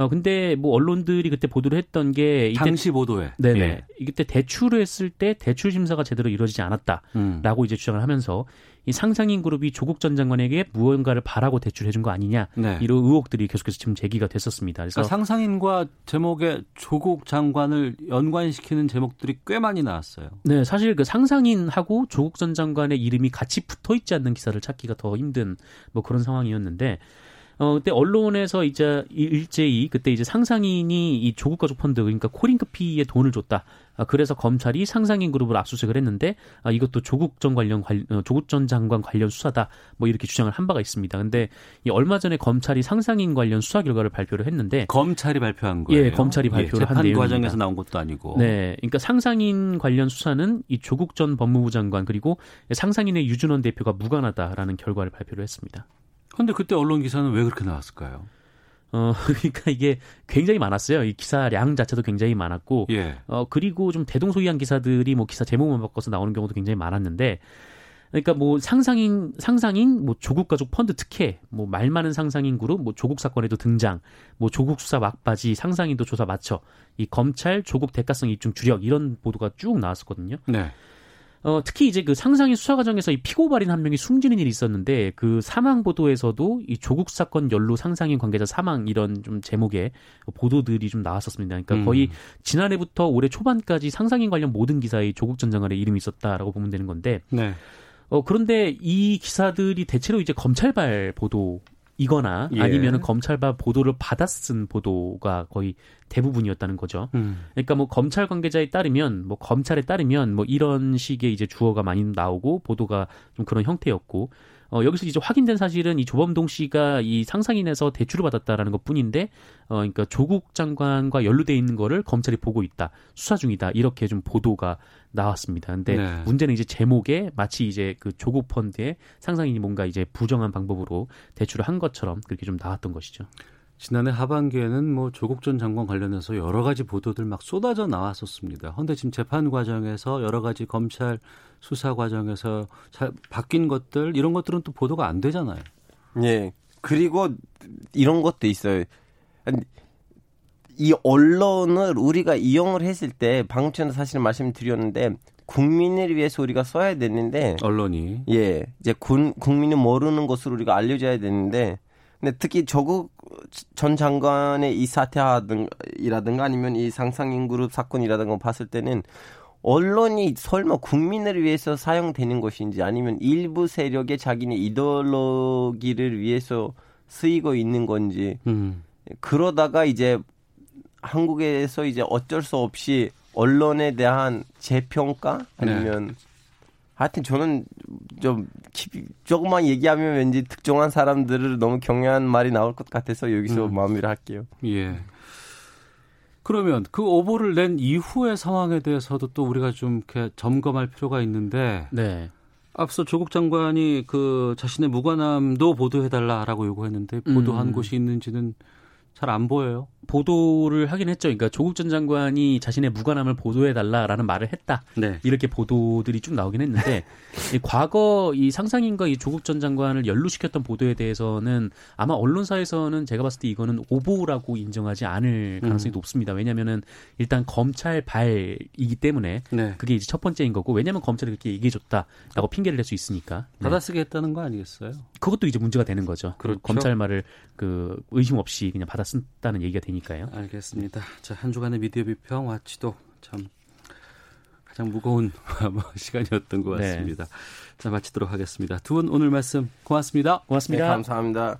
Speaker 4: 어 근데 뭐 언론들이 그때 보도를 했던 게 이때
Speaker 2: 당시 보도에.
Speaker 4: 네네
Speaker 2: 예.
Speaker 4: 이때 대출을 했을 때 대출 심사가 제대로 이루어지지 않았다.
Speaker 2: 음.
Speaker 4: 라고 이제 주장을 하면서 이 상상인 그룹이 조국 전 장관에게 무언가를 바라고 대출해 준 거 아니냐
Speaker 2: 네.
Speaker 4: 이런 의혹들이 계속해서 지금 제기가 됐었습니다. 그래서
Speaker 2: 그러니까 상상인과 제목에 조국 장관을 연관시키는 제목들이 꽤 많이 나왔어요.
Speaker 4: 네 사실 그 상상인하고 조국 전 장관의 이름이 같이 붙어 있지 않는 기사를 찾기가 더 힘든 뭐 그런 상황이었는데 어, 그때 언론에서 이제 일제히 그때 이제 상상인이 이 조국 가족 펀드 그러니까 코링크피에 돈을 줬다. 아, 그래서 검찰이 상상인 그룹을 압수수색을 했는데 아, 이것도 조국 전 관련 관, 어, 조국 전 장관 관련 수사다. 뭐 이렇게 주장을 한 바가 있습니다. 근데 이 얼마 전에 검찰이 상상인 관련 수사 결과를 발표를 했는데
Speaker 2: 검찰이 발표한 거예요.
Speaker 4: 예, 검찰이 발표를
Speaker 2: 예,
Speaker 4: 한 내용입니다.
Speaker 2: 과정에서 나온 것도 아니고.
Speaker 4: 네, 그러니까 상상인 관련 수사는 이 조국 전 법무부 장관 그리고 상상인의 유준원 대표가 무관하다라는 결과를 발표를 했습니다.
Speaker 2: 근데 그때 언론 기사는 왜 그렇게 나왔을까요?
Speaker 4: 어, <laughs> 그러니까 이게 굉장히 많았어요. 이 기사량 자체도 굉장히 많았고,
Speaker 2: 예.
Speaker 4: 어, 그리고 좀 대동소이한 기사들이 뭐 기사 제목만 바꿔서 나오는 경우도 굉장히 많았는데, 그러니까 뭐 상상인, 상상인, 뭐 조국 가족 펀드 특혜, 뭐 말 많은 상상인 그룹, 뭐 조국 사건에도 등장, 뭐 조국 수사 막바지, 상상인도 조사 마쳐, 이 검찰 조국 대가성 입증 주력 이런 보도가 쭉 나왔었거든요.
Speaker 2: 네.
Speaker 4: 어, 특히 이제 그 상상인 수사 과정에서 이 피고발인 한 명이 숨지는 일이 있었는데 그 사망 보도에서도 이 조국 사건 연루 상상인 관계자 사망 이런 좀 제목의 보도들이 좀 나왔었습니다. 그러니까
Speaker 2: 음.
Speaker 4: 거의 지난해부터 올해 초반까지 상상인 관련 모든 기사에 조국 전 장관의 이름이 있었다라고 보면 되는 건데
Speaker 2: 네.
Speaker 4: 어, 그런데 이 기사들이 대체로 이제 검찰발 보도 이거나
Speaker 2: 예.
Speaker 4: 아니면은 검찰발 보도를 받아 쓴 보도가 거의 대부분이었다는 거죠.
Speaker 2: 음.
Speaker 4: 그러니까 뭐 검찰 관계자에 따르면 뭐 검찰에 따르면 뭐 이런 식의 이제 주어가 많이 나오고 보도가 좀 그런 형태였고 어 여기서 이제 확인된 사실은 이 조범동 씨가 이 상상인에서 대출을 받았다라는 것 뿐인데 어 그러니까 조국 장관과 연루돼 있는 거를 검찰이 보고 있다 수사 중이다 이렇게 좀 보도가 나왔습니다. 근데
Speaker 2: 네.
Speaker 4: 문제는 이제 제목에 마치 이제 그 조국 펀드에 상상인이 뭔가 이제 부정한 방법으로 대출을 한 것처럼 그렇게 좀 나왔던 것이죠.
Speaker 2: 지난해 하반기에는 뭐 조국 전 장관 관련해서 여러 가지 보도들 막 쏟아져 나왔었습니다. 그런데 지금 재판 과정에서 여러 가지 검찰 수사 과정에서 잘 바뀐 것들 이런 것들은 또 보도가 안 되잖아요.
Speaker 5: 예. 그리고 이런 것도 있어요. 아니, 이 언론을 우리가 이용을 했을 때 방금 전에 사실 말씀드렸는데 국민을 위해서 우리가 써야 되는데
Speaker 2: 언론이
Speaker 5: 예 이제 군, 국민이 모르는 것을 우리가 알려줘야 되는데 근데 특히 조국 전 장관의 이 사태라든가 아니면 이 상상인 그룹 사건이라든가 봤을 때는 언론이 설마 국민을 위해서 사용되는 것인지 아니면 일부 세력의 자기네 이데올로기를 위해서 쓰이고 있는 건지
Speaker 2: 음.
Speaker 5: 그러다가 이제 한국에서 이제 어쩔 수 없이 언론에 대한 재평가 아니면 하여튼 저는 좀 조금만 얘기하면 왠지 특정한 사람들을 너무 경외한 말이 나올 것 같아서 여기서
Speaker 2: 음.
Speaker 5: 마무리를 할게요.
Speaker 2: 예. 그러면 그 오보를 낸 이후의 상황에 대해서도 또 우리가 좀 이렇게 점검할 필요가 있는데
Speaker 4: 네.
Speaker 2: 앞서 조국 장관이 그 자신의 무관함도 보도해달라라고 요구했는데 보도한
Speaker 4: 음.
Speaker 2: 곳이 있는지는 잘 안 보여요.
Speaker 4: 보도를 하긴 했죠. 그러니까 조국 전 장관이 자신의 무관함을 보도해 달라라는 말을 했다.
Speaker 2: 네.
Speaker 4: 이렇게 보도들이 쭉 나오긴 했는데 <laughs> 이 과거 이 상상인과 이 조국 전 장관을 연루시켰던 보도에 대해서는 아마 언론사에서는 제가 봤을 때 이거는 오보라고 인정하지 않을 가능성이
Speaker 2: 음.
Speaker 4: 높습니다. 왜냐하면은 일단 검찰 발이기 때문에
Speaker 2: 네.
Speaker 4: 그게 이제 첫 번째인 거고 왜냐하면 검찰이 그렇게 얘기해 줬다라고 핑계를 낼 수 있으니까 네.
Speaker 2: 받아쓰게 했다는 거 아니겠어요?
Speaker 4: 그것도 이제 문제가 되는 거죠.
Speaker 2: 그렇죠.
Speaker 4: 검찰 말을 그 의심 없이 그냥 받아 쓴다는 얘기가 되니까 요.
Speaker 2: 알겠습니다. 자, 한 주간의 미디어 비평 와치도 참 가장 무거운 <laughs> 뭐 시간이었던 것
Speaker 4: 네.
Speaker 2: 같습니다. 자, 마치도록 하겠습니다. 두 분 오늘 말씀 고맙습니다.
Speaker 5: 네,
Speaker 4: 고맙습니다.
Speaker 5: 감사합니다.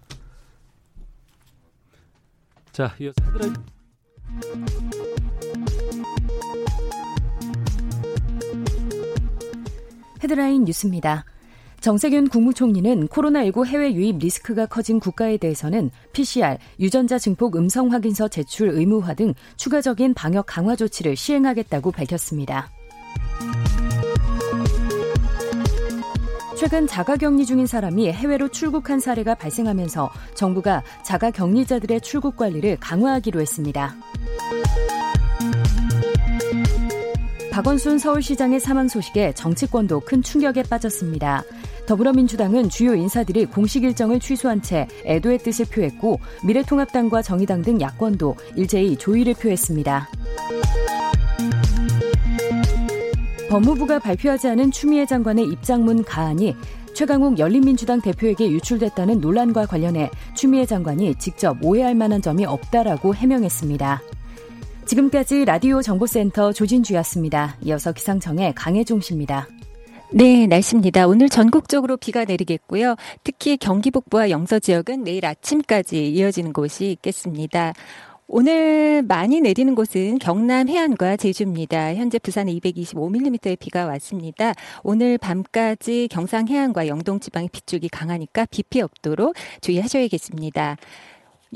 Speaker 2: 자, 이어서 헤드라인
Speaker 6: 뉴스입니다. 정세균 국무총리는 코로나19 해외 유입 리스크가 커진 국가에 대해서는 PCR, 유전자 증폭 음성 확인서 제출 의무화 등 추가적인 방역 강화 조치를 시행하겠다고 밝혔습니다. 최근 자가격리 중인 사람이 해외로 출국한 사례가 발생하면서 정부가 자가격리자들의 출국 관리를 강화하기로 했습니다. 박원순 서울시장의 사망 소식에 정치권도 큰 충격에 빠졌습니다. 더불어민주당은 주요 인사들이 공식 일정을 취소한 채 애도의 뜻을 표했고 미래통합당과 정의당 등 야권도 일제히 조의를 표했습니다. 법무부가 발표하지 않은 추미애 장관의 입장문 가안이 최강욱 열린민주당 대표에게 유출됐다는 논란과 관련해 추미애 장관이 직접 오해할 만한 점이 없다라고 해명했습니다. 지금까지 라디오 정보센터 조진주였습니다. 이어서 기상청의 강혜종 씨입니다.
Speaker 7: 네, 날씨입니다. 오늘 전국적으로 비가 내리겠고요. 특히 경기 북부와 영서 지역은 내일 아침까지 이어지는 곳이 있겠습니다. 오늘 많이 내리는 곳은 경남 해안과 제주입니다. 현재 부산에 225mm의 비가 왔습니다. 오늘 밤까지 경상 해안과 영동 지방의 빗줄기 강하니까 비 피해 없도록 주의하셔야겠습니다.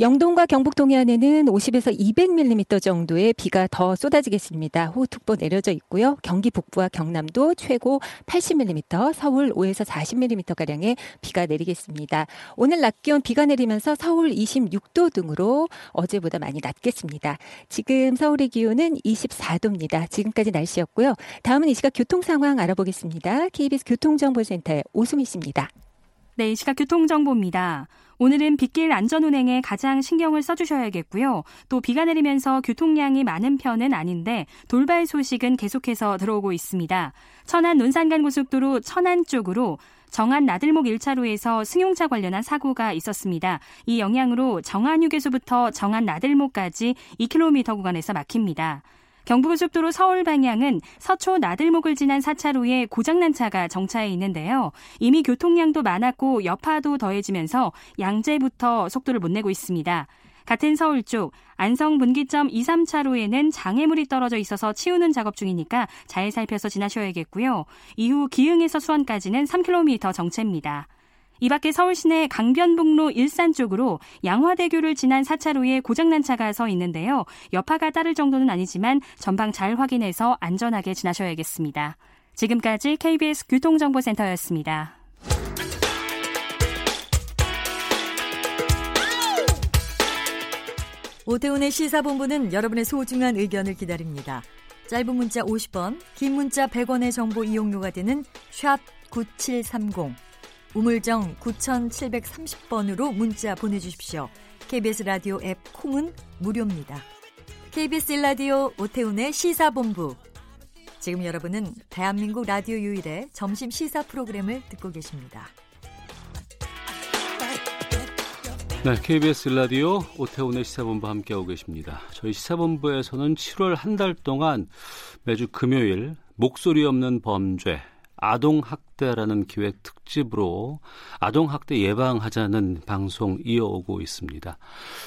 Speaker 7: 영동과 경북 동해안에는 50에서 200mm 정도의 비가 더 쏟아지겠습니다. 호우특보 내려져 있고요. 경기 북부와 경남도 최고 80mm, 서울 5에서 40mm 가량의 비가 내리겠습니다. 오늘 낮 기온 비가 내리면서 서울 26도 등으로 어제보다 많이 낮겠습니다. 지금 서울의 기온은 24도입니다. 지금까지 날씨였고요. 다음은 이 시각 교통 상황 알아보겠습니다. KBS 교통정보센터의 오수미 씨입니다.
Speaker 8: 네, 이 시각 교통정보입니다. 오늘은 빗길 안전운행에 가장 신경을 써주셔야겠고요. 또 비가 내리면서 교통량이 많은 편은 아닌데 돌발 소식은 계속해서 들어오고 있습니다. 천안 논산간 고속도로 천안 쪽으로 정안 나들목 1차로에서 승용차 관련한 사고가 있었습니다. 이 영향으로 정안 휴게소부터 정안 나들목까지 2km 구간에서 막힙니다. 경부고속도로 서울 방향은 서초 나들목을 지난 4차로에 고장난 차가 정차해 있는데요. 이미 교통량도 많았고 여파도 더해지면서 양재부터 속도를 못 내고 있습니다. 같은 서울 쪽 안성 분기점 2, 3차로에는 장애물이 떨어져 있어서 치우는 작업 중이니까 잘 살펴서 지나셔야겠고요. 이후 기흥에서 수원까지는 3km 정체입니다. 이 밖에 서울 시내 강변북로 일산 쪽으로 양화대교를 지난 4차로에 고장난 차가 서 있는데요. 여파가 따를 정도는 아니지만 전방 잘 확인해서 안전하게 지나셔야겠습니다. 지금까지 KBS 교통정보센터였습니다.
Speaker 9: 오태훈의 시사본부는 여러분의 소중한 의견을 기다립니다. 짧은 문자 50원, 긴 문자 100원의 정보 이용료가 되는 샵 9730. 우물정 9730번으로 문자 보내주십시오. KBS 라디오 앱 콩은 무료입니다. KBS 라디오 오태훈의 시사본부. 지금 여러분은 대한민국 라디오 유일의 점심 시사 프로그램을 듣고 계십니다.
Speaker 2: 네, KBS 라디오 오태훈의 시사본부 함께하고 계십니다. 저희 시사본부에서는 7월 한 달 동안 매주 금요일 목소리 없는 범죄 아동학대라는 기획 특집으로 아동학대 예방하자는 방송 이어오고 있습니다.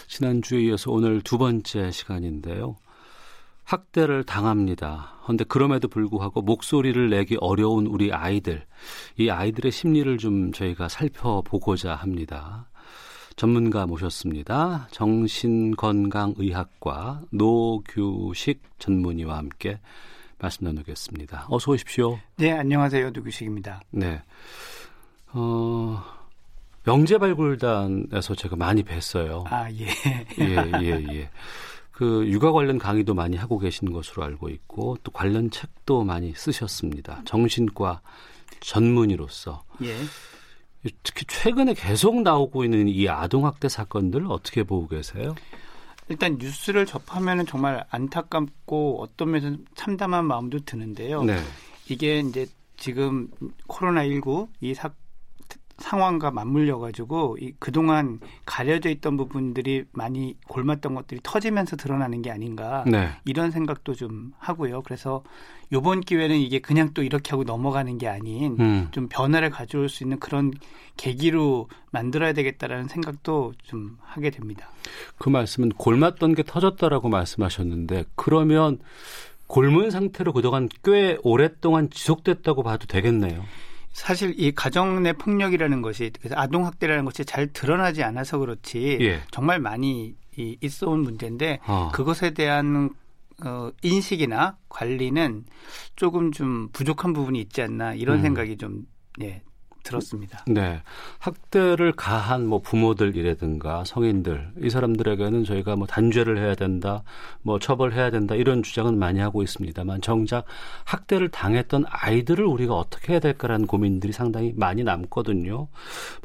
Speaker 2: 지난주에 이어서 오늘 두 번째 시간인데요. 학대를 당합니다. 그런데 그럼에도 불구하고 목소리를 내기 어려운 우리 아이들, 이 아이들의 심리를 좀 저희가 살펴보고자 합니다. 전문가 모셨습니다. 정신건강의학과 노규식 전문의와 함께 말씀 나누겠습니다. 어서 오십시오.
Speaker 10: 네, 안녕하세요. 누구식입니다.
Speaker 2: 네. 어, 영재발굴단에서 제가 많이 뵀어요.
Speaker 10: 아, 예.
Speaker 2: 예, 예, 예. 그 육아 관련 강의도 많이 하고 계신 것으로 알고 있고 또 관련 책도 많이 쓰셨습니다. 정신과 전문의로서.
Speaker 10: 예.
Speaker 2: 특히 최근에 계속 나오고 있는 이 아동학대 사건들 어떻게 보고 계세요?
Speaker 10: 일단 뉴스를 접하면 정말 안타깝고 어떤 면에서 참담한 마음도 드는데요.
Speaker 2: 네.
Speaker 10: 이게 이제 지금 코로나19 이 사, 상황과 맞물려 가지고 이 그동안 가려져 있던 부분들이 많이 골맞던 것들이 터지면서 드러나는 게 아닌가
Speaker 2: 네.
Speaker 10: 이런 생각도 좀 하고요. 그래서 요번 기회는 이게 그냥 또 이렇게 하고 넘어가는 게 아닌
Speaker 2: 음.
Speaker 10: 좀 변화를 가져올 수 있는 그런 계기로 만들어야 되겠다라는 생각도 좀 하게 됩니다.
Speaker 2: 그 말씀은 골맞던 게 터졌다라고 말씀하셨는데 그러면 골문 상태로 그동안 꽤 오랫동안 지속됐다고 봐도 되겠네요.
Speaker 10: 사실 이 가정 내 폭력이라는 것이 그래서 아동 학대라는 것이 잘 드러나지 않아서 그렇지
Speaker 2: 예.
Speaker 10: 정말 많이 이 있어온 문제인데
Speaker 2: 어.
Speaker 10: 그것에 대한 어, 인식이나 관리는 조금 좀 부족한 부분이 있지 않나 이런
Speaker 2: 음.
Speaker 10: 생각이 좀 예, 들었습니다.
Speaker 2: 네. 학대를 가한 뭐 부모들이라든가 성인들, 이 사람들에게는 저희가 뭐 단죄를 해야 된다, 뭐 처벌해야 된다, 이런 주장은 많이 하고 있습니다만 정작 학대를 당했던 아이들을 우리가 어떻게 해야 될까라는 고민들이 상당히 많이 남거든요.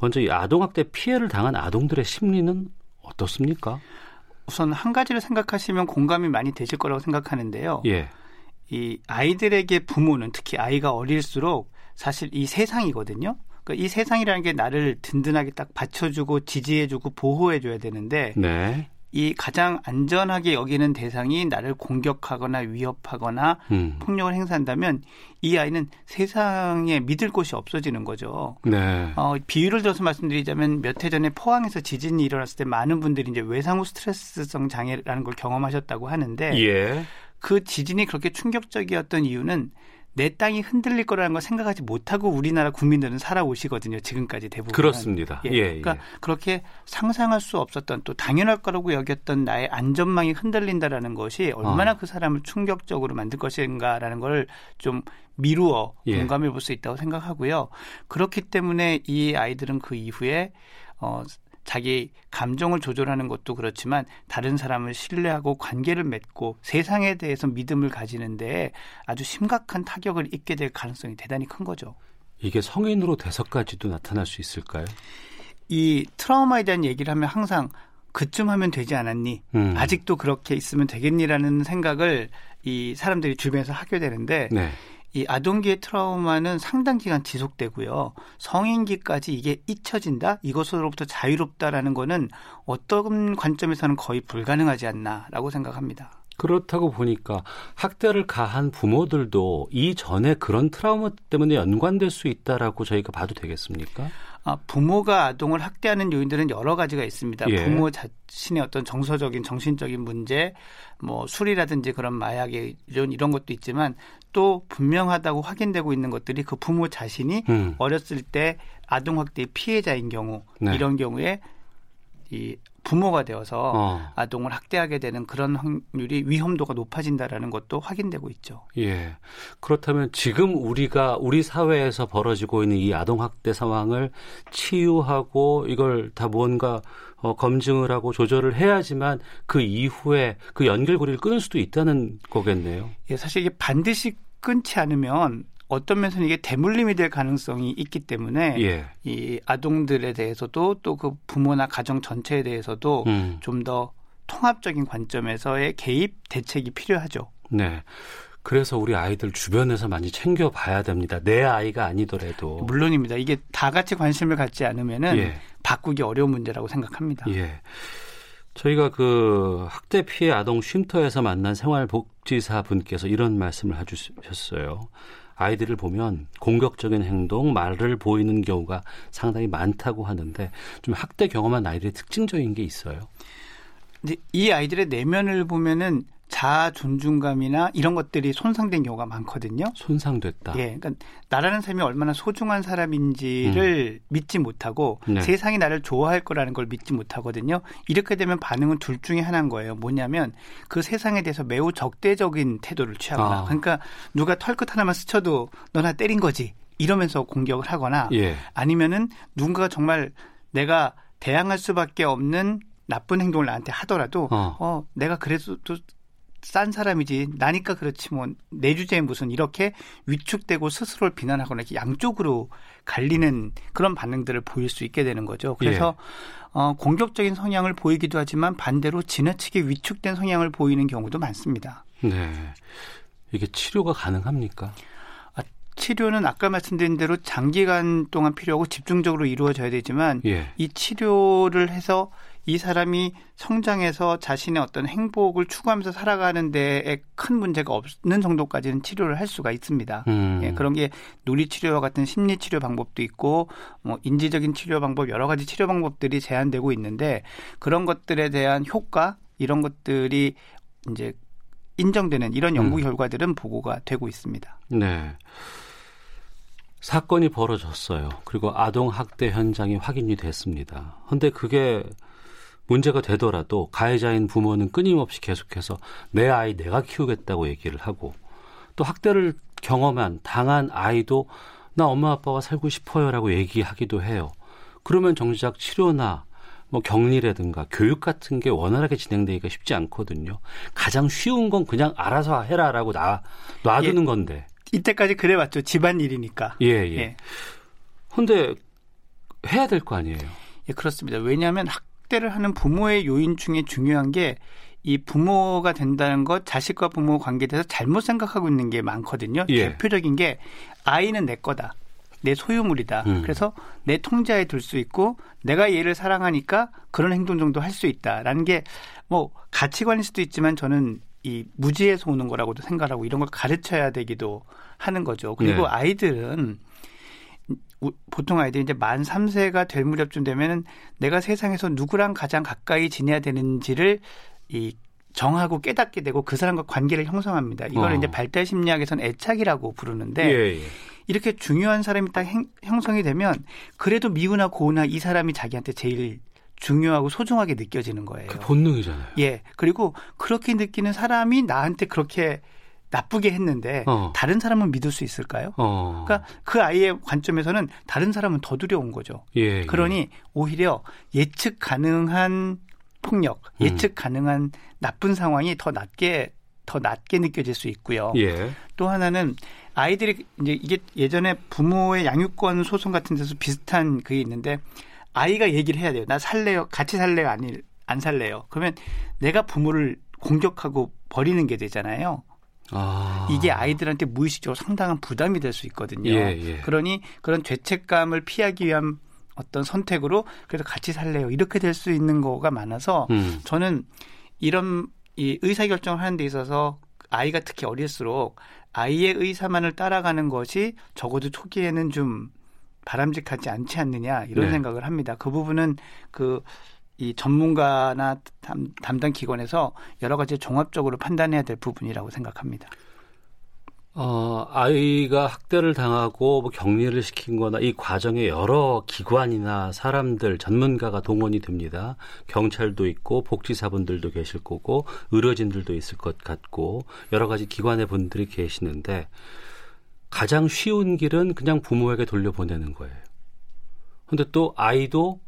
Speaker 2: 먼저 이 아동 학대 피해를 당한 아동들의 심리는 어떻습니까?
Speaker 10: 우선 한 가지를 생각하시면 공감이 많이 되실 거라고 생각하는데요.
Speaker 2: 예.
Speaker 10: 이 아이들에게 부모는 특히 아이가 어릴수록 사실 이 세상이거든요. 그러니까 이 세상이라는 게 나를 든든하게 딱 받쳐주고 지지해주고 보호해줘야 되는데
Speaker 2: 네.
Speaker 10: 이 가장 안전하게 여기는 대상이 나를 공격하거나 위협하거나 음. 폭력을 행사한다면 이 아이는 세상에 믿을 곳이 없어지는 거죠. 네. 어, 비유를 들어서 말씀드리자면 몇 해 전에 포항에서 지진이 일어났을 때 많은 분들이 이제 외상후 스트레스성 장애라는 걸 경험하셨다고 하는데 예. 그 지진이 그렇게 충격적이었던 이유는 내 땅이 흔들릴 거라는 걸 생각하지 못하고 우리나라 국민들은 살아오시거든요. 지금까지 대부분.
Speaker 2: 그렇습니다. 예. 예,
Speaker 10: 그러니까 예. 그렇게 상상할 수 없었던 또 당연할 거라고 여겼던 나의 안전망이 흔들린다라는 것이 얼마나 어. 그 사람을 충격적으로 만들 것인가라는 걸 좀 미루어 예. 공감해 볼 수 있다고 생각하고요. 그렇기 때문에 이 아이들은 그 이후에 어 자기 감정을 조절하는 것도 그렇지만 다른 사람을 신뢰하고 관계를 맺고 세상에 대해서 믿음을 가지는데 아주 심각한 타격을 입게 될 가능성이 대단히 큰 거죠.
Speaker 2: 이게 성인으로 돼서까지도 나타날 수 있을까요?
Speaker 10: 이 트라우마에 대한 얘기를 하면 항상 그쯤 하면 되지 않았니? 음. 아직도 그렇게 있으면 되겠니라는 생각을 이 사람들이 주변에서 하게 되는데 네. 이 아동기의 트라우마는 상당 기간 지속되고요. 성인기까지 이게 잊혀진다? 이것으로부터 자유롭다라는 거는 어떤 관점에서는 거의 불가능하지 않나라고 생각합니다.
Speaker 2: 그렇다고 보니까 학대를 가한 부모들도 이전에 그런 트라우마 때문에 연관될 수 있다라고 저희가 봐도 되겠습니까?
Speaker 10: 아, 부모가 아동을 학대하는 요인들은 여러 가지가 있습니다. 예. 부모 자신의 어떤 정서적인 정신적인 문제, 뭐 술이라든지 그런 마약의 이런 이런 것도 있지만 또 분명하다고 확인되고 있는 것들이 그 부모 자신이 음. 어렸을 때 아동 학대의 피해자인 경우 네. 이런 경우에 이 부모가 되어서 어. 아동을 학대하게 되는 그런 확률이 위험도가 높아진다라는 것도 확인되고 있죠.
Speaker 2: 예. 그렇다면 지금 우리가 우리 사회에서 벌어지고 있는 이 아동 학대 상황을 치유하고 이걸 다 무언가 어, 검증을 하고 조절을 해야지만 그 이후에 그 연결고리를 끊을 수도 있다는 거겠네요.
Speaker 10: 예, 사실 이게 반드시 끊지 않으면 어떤 면에서는 이게 대물림이 될 가능성이 있기 때문에 예. 이 아동들에 대해서도 또 그 부모나 가정 전체에 대해서도 음. 좀더 통합적인 관점에서의 개입 대책이 필요하죠.
Speaker 2: 네. 그래서 우리 아이들 주변에서 많이 챙겨봐야 됩니다. 내 아이가 아니더라도.
Speaker 10: 물론입니다. 이게 다 같이 관심을 갖지 않으면은 예. 바꾸기 어려운 문제라고 생각합니다.
Speaker 2: 예. 저희가 그 학대 피해 아동 쉼터에서 만난 생활복지사 분께서 이런 말씀을 해주셨어요. 아이들을 보면 공격적인 행동, 말을 보이는 경우가 상당히 많다고 하는데 좀 학대 경험한 아이들의 특징적인 게 있어요.
Speaker 10: 이 아이들의 내면을 보면은 자아 존중감이나 이런 것들이 손상된 경우가 많거든요.
Speaker 2: 손상됐다.
Speaker 10: 예, 그러니까 나라는 삶이 얼마나 소중한 사람인지를 음. 믿지 못하고 네. 세상이 나를 좋아할 거라는 걸 믿지 못하거든요. 이렇게 되면 반응은 둘 중에 하나인 거예요. 뭐냐면 그 세상에 대해서 매우 적대적인 태도를 취하거나, 아. 그러니까 누가 털끝 하나만 스쳐도 너나 때린 거지 이러면서 공격을 하거나, 예. 아니면은 누군가가 정말 내가 대항할 수밖에 없는 나쁜 행동을 나한테 하더라도 어, 어 내가 그래도 싼 사람이지 나니까 그렇지 뭐 내 주제에 무슨 이렇게 위축되고 스스로를 비난하거나 이렇게 양쪽으로 갈리는 그런 반응들을 보일 수 있게 되는 거죠. 그래서 예. 어, 공격적인 성향을 보이기도 하지만 반대로 지나치게 위축된 성향을 보이는 경우도 많습니다.
Speaker 2: 네. 이게 치료가 가능합니까?
Speaker 10: 아, 치료는 아까 말씀드린 대로 장기간 동안 필요하고 집중적으로 이루어져야 되지만 예. 이 치료를 해서 이 사람이 성장해서 자신의 어떤 행복을 추구하면서 살아가는 데에 큰 문제가 없는 정도까지는 치료를 할 수가 있습니다. 음. 예, 그런 게 논리치료와 같은 심리치료 방법도 있고 뭐 인지적인 치료 방법 여러 가지 치료 방법들이 제한되고 있는데 그런 것들에 대한 효과 이런 것들이 이제 인정되는 이런 연구 음. 결과들은 보고가 되고 있습니다.
Speaker 2: 네. 사건이 벌어졌어요. 그리고 아동 학대 현장이 확인이 됐습니다. 근데 그게 문제가 되더라도 가해자인 부모는 끊임없이 계속해서 내 아이 내가 키우겠다고 얘기를 하고 또 학대를 경험한 당한 아이도 나 엄마 아빠가 살고 싶어요라고 얘기하기도 해요. 그러면 정작 치료나 뭐 격리라든가 교육 같은 게 원활하게 진행되기가 쉽지 않거든요. 가장 쉬운 건 그냥 알아서 해라라고 놔 놔두는 예, 건데.
Speaker 10: 이때까지 그래 왔죠. 집안 일이니까.
Speaker 2: 예, 예. 예. 근데 해야 될 거 아니에요.
Speaker 10: 예, 그렇습니다. 왜냐하면 학 학대를 하는 부모의 요인 중에 중요한 게 이 부모가 된다는 것, 자식과 부모 관계에 대해서 잘못 생각하고 있는 게 많거든요. 예. 대표적인 게 아이는 내 거다. 내 소유물이다.
Speaker 2: 음.
Speaker 10: 그래서 내 통제하에 둘수 있고 내가 얘를 사랑하니까 그런 행동 정도 할 수 있다라는 게 뭐 가치관일 수도 있지만 저는 이 무지에서 오는 거라고도 생각하고 이런 걸 가르쳐야 되기도 하는 거죠. 그리고
Speaker 2: 네.
Speaker 10: 아이들은 우- 보통 아이들이 이제 만 3세가 될 무렵쯤 되면은 내가 세상에서 누구랑 가장 가까이 지내야 되는지를 이 정하고 깨닫게 되고 그 사람과 관계를 형성합니다. 이걸
Speaker 2: 어.
Speaker 10: 이제 발달 심리학에서는 애착이라고 부르는데
Speaker 2: 예, 예.
Speaker 10: 이렇게 중요한 사람이 딱 행- 형성이 되면 그래도 미우나 고우나 이 사람이 자기한테 제일 중요하고 소중하게 느껴지는 거예요.
Speaker 2: 그 본능이잖아요.
Speaker 10: 예. 그리고 그렇게 느끼는 사람이 나한테 그렇게 나쁘게 했는데
Speaker 2: 어.
Speaker 10: 다른 사람은 믿을 수 있을까요?
Speaker 2: 어.
Speaker 10: 그러니까 그 아이의 관점에서는 다른 사람은 더 두려운 거죠.
Speaker 2: 예,
Speaker 10: 그러니 오히려 예측 가능한 폭력,
Speaker 2: 음.
Speaker 10: 예측 가능한 나쁜 상황이 더 낮게 더 낮게 느껴질 수 있고요.
Speaker 2: 예.
Speaker 10: 또 하나는 아이들이 이제 이게 예전에 부모의 양육권 소송 같은 데서 비슷한 그게 있는데 아이가 얘기를 해야 돼요. 나 살래요. 같이 살래요. 아니 안 살래요. 그러면 내가 부모를 공격하고 버리는 게 되잖아요.
Speaker 2: 아.
Speaker 10: 이게 아이들한테 무의식적으로 상당한 부담이 될 수 있거든요.
Speaker 2: 예, 예.
Speaker 10: 그러니 그런 죄책감을 피하기 위한 어떤 선택으로 그래서 같이 살래요. 이렇게 될 수 있는 거가 많아서
Speaker 2: 음.
Speaker 10: 저는 이런 이 의사 결정을 하는 데 있어서 아이가 특히 어릴수록 아이의 의사만을 따라가는 것이 적어도 초기에는 좀 바람직하지 않지 않느냐 이런
Speaker 2: 네.
Speaker 10: 생각을 합니다. 그 부분은 그 이 전문가나 담, 담당 기관에서 여러 가지 종합적으로 판단해야 될 부분이라고 생각합니다.
Speaker 2: 어, 아이가 학대를 당하고 뭐 격리를 시킨 거나 이 과정에 여러 기관이나 사람들, 전문가가 동원이 됩니다. 경찰도 있고 복지사분들도 계실 거고 의료진들도 있을 것 같고 여러 가지 기관의 분들이 계시는데 가장 쉬운 길은 그냥 부모에게 돌려보내는 거예요. 근데 또 아이도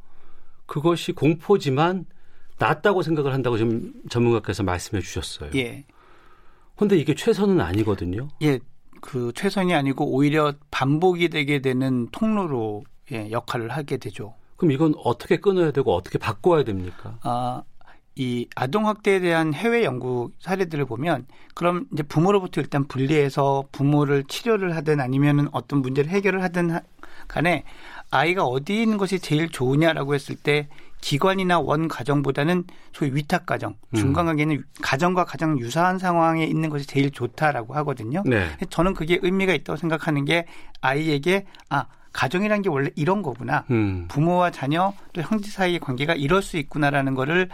Speaker 2: 그것이 공포지만 낫다고 생각을 한다고 지금 전문가께서 말씀해 주셨어요.
Speaker 10: 예.
Speaker 2: 근데 이게 최선은 아니거든요.
Speaker 10: 예, 그 최선이 아니고 오히려 반복이 되게 되는 통로로 예, 역할을 하게 되죠.
Speaker 2: 그럼 이건 어떻게 끊어야 되고 어떻게 바꿔야 됩니까?
Speaker 10: 아, 이 아동 학대에 대한 해외 연구 사례들을 보면 그럼 이제 부모로부터 일단 분리해서 부모를 치료를 하든 아니면은 어떤 문제를 해결을 하든 하- 간에 아이가 어디 있는 것이 제일 좋으냐라고 했을 때 기관이나 원 가정보다는 소위 위탁 가정,
Speaker 2: 음.
Speaker 10: 중간관계는 가정과 가장 유사한 상황에 있는 것이 제일 좋다라고 하거든요.
Speaker 2: 네.
Speaker 10: 저는 그게 의미가 있다고 생각하는 게 아이에게 아 가정이란 게 원래 이런 거구나.
Speaker 2: 음.
Speaker 10: 부모와 자녀 또 형제 사이의 관계가 이럴 수 있구나라는 거를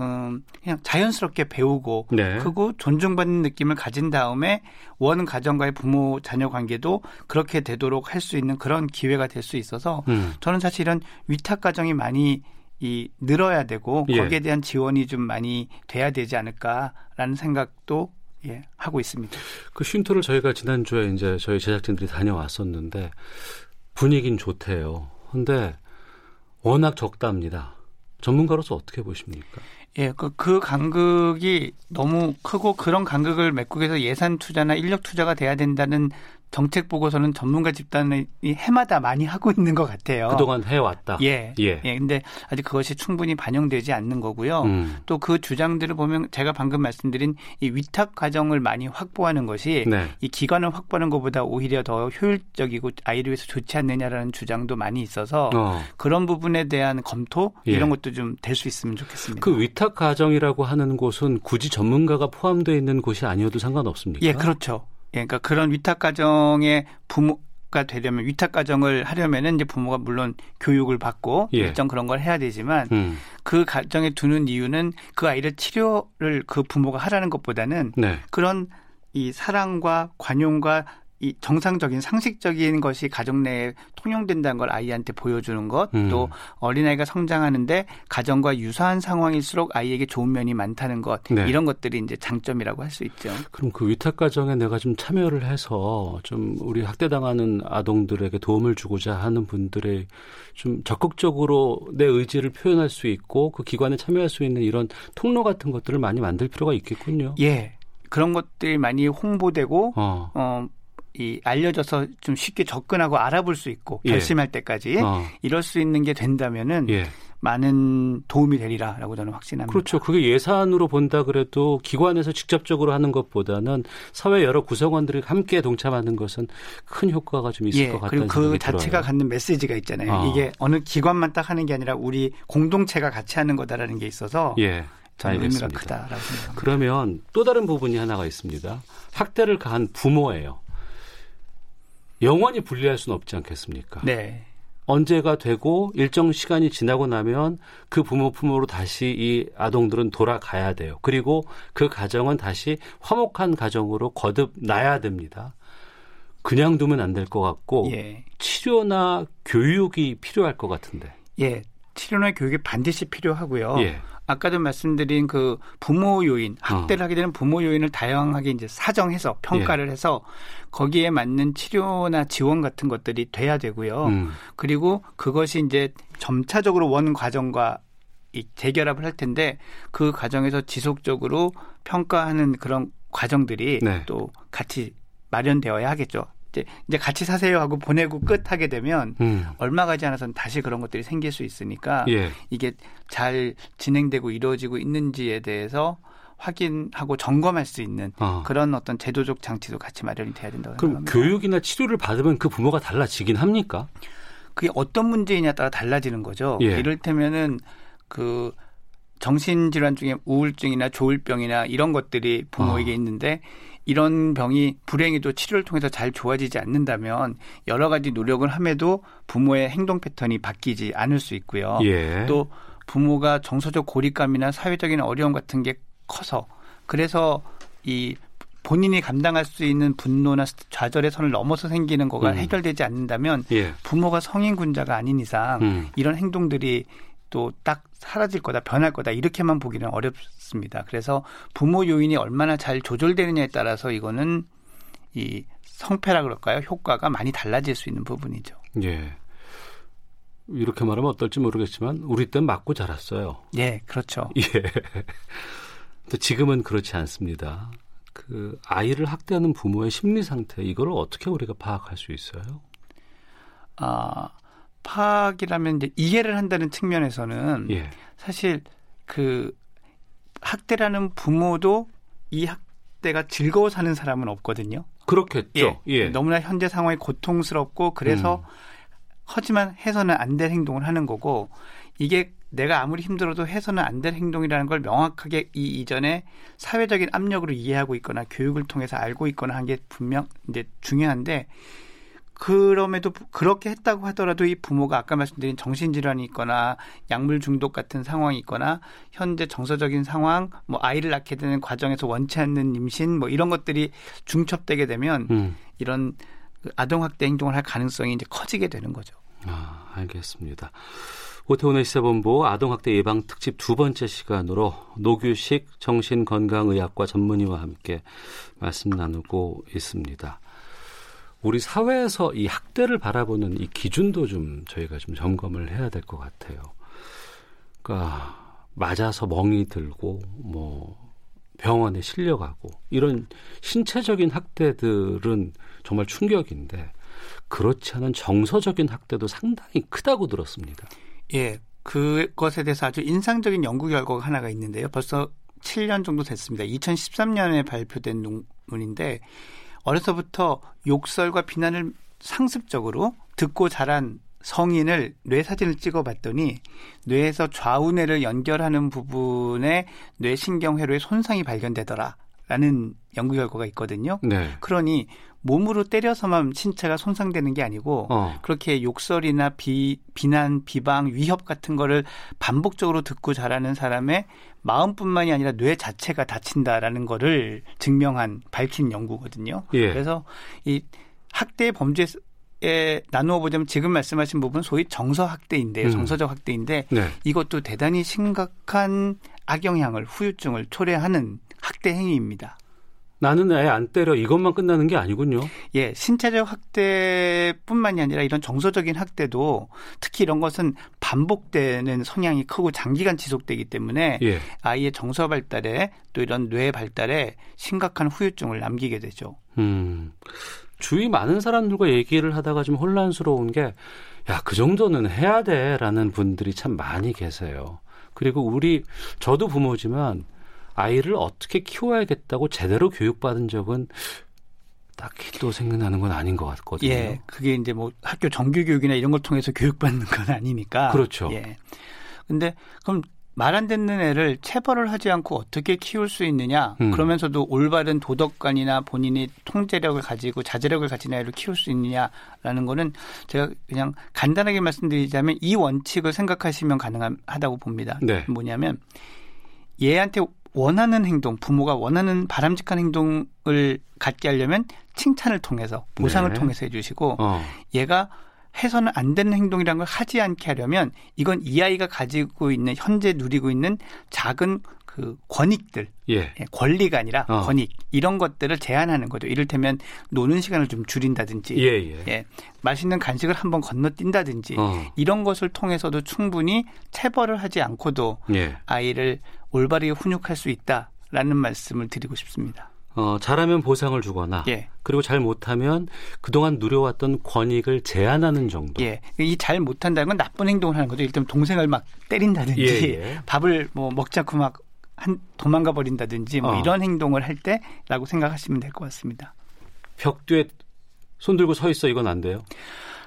Speaker 10: 음, 그냥 자연스럽게 배우고
Speaker 2: 네.
Speaker 10: 그리고 존중받는 느낌을 가진 다음에 원 가정과의 부모 자녀 관계도 그렇게 되도록 할 수 있는 그런 기회가 될 수 있어서
Speaker 2: 음.
Speaker 10: 저는 사실 이런 위탁 가정이 많이 이 늘어야 되고
Speaker 2: 예.
Speaker 10: 거기에 대한 지원이 좀 많이 돼야 되지 않을까라는 생각도 예, 하고 있습니다.
Speaker 2: 그 쉼터를 저희가 지난주에 이제 저희 제작진들이 다녀왔었는데 분위기는 좋대요. 근데 워낙 적답니다. 전문가로서 어떻게 보십니까?
Speaker 10: 예, 그, 그 간극이 너무 크고 그런 간극을 메꾸기 위해서 예산 투자나 인력 투자가 돼야 된다는 정책 보고서는 전문가 집단이 해마다 많이 하고 있는 것 같아요.
Speaker 2: 그동안 해왔다.
Speaker 10: 예.
Speaker 2: 예.
Speaker 10: 예. 근데 아직 그것이 충분히 반영되지 않는 거고요.
Speaker 2: 음.
Speaker 10: 또그 주장들을 보면 제가 방금 말씀드린 이 위탁 과정을 많이 확보하는 것이
Speaker 2: 네.
Speaker 10: 이 기관을 확보하는 것보다 오히려 더 효율적이고 아이를 위해서 좋지 않느냐라는 주장도 많이 있어서
Speaker 2: 어.
Speaker 10: 그런 부분에 대한 검토
Speaker 2: 예.
Speaker 10: 이런 것도 좀 될 수 있으면 좋겠습니다.
Speaker 2: 그 위탁 가정이라고 하는 곳은 굳이 전문가가 포함되어 있는 곳이 아니어도 상관없습니까?
Speaker 10: 예, 그렇죠. 예, 그러니까 그런 위탁 가정의 부모가 되려면 위탁 가정을 하려면은 이제 부모가 물론 교육을 받고
Speaker 2: 예.
Speaker 10: 일정 그런 걸 해야 되지만
Speaker 2: 음.
Speaker 10: 그 가정에 두는 이유는 그 아이를 치료를 그 부모가 하라는 것보다는
Speaker 2: 네.
Speaker 10: 그런 이 사랑과 관용과 이 정상적인 상식적인 것이 가정 내에 통용된다는 걸 아이한테 보여주는 것,
Speaker 2: 음.
Speaker 10: 또 어린아이가 성장하는데 가정과 유사한 상황일수록 아이에게 좋은 면이 많다는 것,
Speaker 2: 네.
Speaker 10: 이런 것들이 이제 장점이라고 할 수 있죠.
Speaker 2: 그럼 그 위탁 가정에 내가 좀 참여를 해서 좀 우리 학대당하는 아동들에게 도움을 주고자 하는 분들의 좀 적극적으로 내 의지를 표현할 수 있고 그 기관에 참여할 수 있는 이런 통로 같은 것들을 많이 만들 필요가 있겠군요.
Speaker 10: 예. 그런 것들이 많이 홍보되고,
Speaker 2: 어.
Speaker 10: 어, 이 알려져서 좀 쉽게 접근하고 알아볼 수 있고
Speaker 2: 예.
Speaker 10: 결심할 때까지
Speaker 2: 어.
Speaker 10: 이럴 수 있는 게 된다면은
Speaker 2: 예.
Speaker 10: 많은 도움이 되리라라고 저는 확신합니다.
Speaker 2: 그렇죠. 그게 예산으로 본다 그래도 기관에서 직접적으로 하는 것보다는 사회 여러 구성원들이 함께 동참하는 것은 큰 효과가 좀 있을
Speaker 10: 예,
Speaker 2: 것 같다는
Speaker 10: 그리고 그 자체가
Speaker 2: 들어요.
Speaker 10: 갖는 메시지가 있잖아요.
Speaker 2: 어.
Speaker 10: 이게 어느 기관만 딱 하는 게 아니라 우리 공동체가 같이 하는 거다라는 게 있어서
Speaker 2: 예. 알겠습니다.
Speaker 10: 크다라고 생각합니다.
Speaker 2: 그러면 또 다른 부분이 하나가 있습니다. 학대를 가한 부모예요. 영원히 분리할 수는 없지 않겠습니까?
Speaker 10: 네.
Speaker 2: 언제가 되고 일정 시간이 지나고 나면 그 부모 품으로 다시 이 아동들은 돌아가야 돼요. 그리고 그 가정은 다시 화목한 가정으로 거듭 나야 됩니다. 그냥 두면 안 될 것 같고
Speaker 10: 예.
Speaker 2: 치료나 교육이 필요할 것 같은데.
Speaker 10: 예. 치료나 교육이 반드시 필요하고요.
Speaker 2: 예.
Speaker 10: 아까도 말씀드린 그 부모 요인, 학대를 하게 되는 부모 요인을 다양하게 이제 사정해서 평가를
Speaker 2: 예.
Speaker 10: 해서 거기에 맞는 치료나 지원 같은 것들이 돼야 되고요.
Speaker 2: 음.
Speaker 10: 그리고 그것이 이제 점차적으로 원 과정과 이 재결합을 할 텐데 그 과정에서 지속적으로 평가하는 그런 과정들이
Speaker 2: 네.
Speaker 10: 또 같이 마련되어야 하겠죠. 이제, 이제 같이 사세요 하고 보내고 끝 하게 되면
Speaker 2: 음.
Speaker 10: 얼마 가지 않아서는 다시 그런 것들이 생길 수 있으니까
Speaker 2: 예.
Speaker 10: 이게 잘 진행되고 이루어지고 있는지에 대해서 확인하고 점검할 수 있는
Speaker 2: 어.
Speaker 10: 그런 어떤 제도적 장치도 같이 마련이 돼야 된다고
Speaker 2: 그럼
Speaker 10: 생각합니다.
Speaker 2: 교육이나 치료를 받으면 그 부모가 달라지긴 합니까?
Speaker 10: 그게 어떤 문제이냐에 따라 달라지는 거죠.
Speaker 2: 예.
Speaker 10: 이를테면은 그 정신질환 중에 우울증이나 조울병이나 이런 것들이 부모에게
Speaker 2: 어.
Speaker 10: 있는데 이런 병이 불행히도 치료를 통해서 잘 좋아지지 않는다면 여러 가지 노력을 함에도 부모의 행동 패턴이 바뀌지 않을 수 있고요.
Speaker 2: 예.
Speaker 10: 또 부모가 정서적 고립감이나 사회적인 어려움 같은 게 커서 그래서 이 본인이 감당할 수 있는 분노나 좌절의 선을 넘어서 생기는 거가
Speaker 2: 음.
Speaker 10: 해결되지 않는다면
Speaker 2: 예.
Speaker 10: 부모가 성인 군자가 아닌 이상
Speaker 2: 음.
Speaker 10: 이런 행동들이 또 딱 사라질 거다, 변할 거다 이렇게만 보기는 어렵습니다. 그래서 부모 요인이 얼마나 잘 조절되느냐에 따라서 이거는 이 성패라 그럴까요? 효과가 많이 달라질 수 있는 부분이죠.
Speaker 2: 예. 이렇게 말하면 어떨지 모르겠지만 우리 땐 맞고 자랐어요.
Speaker 10: 예, 그렇죠. <laughs>
Speaker 2: 예. 근데 지금은 그렇지 않습니다. 그 아이를 학대하는 부모의 심리 상태 이거를 어떻게 우리가 파악할 수 있어요?
Speaker 10: 아, 파악이라면 이제 이해를 한다는 측면에서는
Speaker 2: 예.
Speaker 10: 사실 그 학대라는 부모도 이 학대가 즐거워 사는 사람은 없거든요.
Speaker 2: 그렇겠죠. 예.
Speaker 10: 너무나 현재 상황이 고통스럽고 그래서
Speaker 2: 음.
Speaker 10: 하지만 해서는 안 될 행동을 하는 거고 이게 내가 아무리 힘들어도 해서는 안 될 행동이라는 걸 명확하게 이 이전에 사회적인 압력으로 이해하고 있거나 교육을 통해서 알고 있거나 한 게 분명 이제 중요한데 그럼에도 부- 그렇게 했다고 하더라도 이 부모가 아까 말씀드린 정신질환이 있거나 약물 중독 같은 상황이 있거나 현재 정서적인 상황, 뭐 아이를 낳게 되는 과정에서 원치 않는 임신 뭐 이런 것들이 중첩되게 되면
Speaker 2: 음.
Speaker 10: 이런 그 아동학대 행동을 할 가능성이 이제 커지게 되는 거죠.
Speaker 2: 아, 알겠습니다. 오태훈의 시사본부 아동학대 예방 특집 두 번째 시간으로 노규식 정신건강의학과 전문의와 함께 말씀 나누고 있습니다. 우리 사회에서 이 학대를 바라보는 이 기준도 좀 저희가 좀 점검을 해야 될 것 같아요. 그러니까 맞아서 멍이 들고 뭐 병원에 실려가고 이런 신체적인 학대들은 정말 충격인데 그렇지 않은 정서적인 학대도 상당히 크다고 들었습니다.
Speaker 10: 예, 그것에 대해서 아주 인상적인 연구 결과가 하나가 있는데요. 벌써 7년 정도 됐습니다. 2013년에 발표된 논문인데 어려서부터 욕설과 비난을 상습적으로 듣고 자란 성인을 뇌 사진을 찍어봤더니 뇌에서 좌우뇌를 연결하는 부분에 뇌 신경 회로의 손상이 발견되더라라는 연구 결과가 있거든요.
Speaker 2: 네.
Speaker 10: 그러니 몸으로 때려서만 신체가 손상되는 게 아니고
Speaker 2: 어.
Speaker 10: 그렇게 욕설이나 비, 비난, 비방, 위협 같은 거를 반복적으로 듣고 자라는 사람의 마음뿐만이 아니라 뇌 자체가 다친다라는 거를 증명한 밝힌 연구거든요.
Speaker 2: 예.
Speaker 10: 그래서 이 학대 범죄 에 나누어 보자면 지금 말씀하신 부분 소위 정서 학대인데요.
Speaker 2: 음.
Speaker 10: 정서적 학대인데
Speaker 2: 네.
Speaker 10: 이것도 대단히 심각한 악영향을 후유증을 초래하는 학대 행위입니다.
Speaker 2: 나는 애안 때려 이것만 끝나는 게 아니군요.
Speaker 10: 예, 신체적 학대뿐만이 아니라 이런 정서적인 학대도 특히 이런 것은 반복되는 성향이 크고 장기간 지속되기 때문에
Speaker 2: 예.
Speaker 10: 아이의 정서 발달에 또 이런 뇌 발달에 심각한 후유증을 남기게 되죠.
Speaker 2: 음. 주위 많은 사람들과 얘기를 하다가 좀 혼란스러운 게, 야, 그 정도는 해야 돼. 라는 분들이 참 많이 계세요. 그리고 우리, 저도 부모지만 아이를 어떻게 키워야겠다고 제대로 교육받은 적은 딱히 또 생각나는 건 아닌 것 같거든요.
Speaker 10: 예, 그게 이제 뭐 학교 정규 교육이나 이런 걸 통해서 교육받는 건 아니니까.
Speaker 2: 그렇죠.
Speaker 10: 예. 근데 그럼 말 안 듣는 애를 체벌을 하지 않고 어떻게 키울 수 있느냐?
Speaker 2: 음.
Speaker 10: 그러면서도 올바른 도덕관이나 본인이 통제력을 가지고 자제력을 가진 아이를 키울 수 있느냐라는 거는 제가 그냥 간단하게 말씀드리자면 이 원칙을 생각하시면 가능하다고 봅니다.
Speaker 2: 네.
Speaker 10: 뭐냐면 얘한테 원하는 행동, 부모가 원하는 바람직한 행동을 갖게 하려면 칭찬을 통해서 보상을
Speaker 2: 네.
Speaker 10: 통해서 해주시고
Speaker 2: 어.
Speaker 10: 얘가 해서는 안 되는 행동이라는 걸 하지 않게 하려면 이건 이 아이가 가지고 있는 현재 누리고 있는 작은 그 권익들,
Speaker 2: 예.
Speaker 10: 예, 권리가 아니라
Speaker 2: 어.
Speaker 10: 권익 이런 것들을 제한하는 거죠. 이를테면 노는 시간을 좀 줄인다든지,
Speaker 2: 예, 예.
Speaker 10: 맛있는 간식을 한번 건너뛴다든지
Speaker 2: 어.
Speaker 10: 이런 것을 통해서도 충분히 체벌을 하지 않고도
Speaker 2: 예.
Speaker 10: 아이를 올바르게 훈육할 수 있다라는 말씀을 드리고 싶습니다.
Speaker 2: 어, 잘하면 보상을 주거나
Speaker 10: 예.
Speaker 2: 그리고 잘 못하면 그동안 누려왔던 권익을 제한하는 정도.
Speaker 10: 예. 이 잘 못한다는 건 나쁜 행동을 하는 거죠. 일단 동생을 막 때린다든지
Speaker 2: 예, 예. <laughs>
Speaker 10: 밥을 뭐 먹지 않고 막 한 도망가 버린다든지 뭐
Speaker 2: 어.
Speaker 10: 이런 행동을 할 때라고 생각하시면 될 것 같습니다.
Speaker 2: 벽 뒤에 손 들고 서 있어 이건 안 돼요.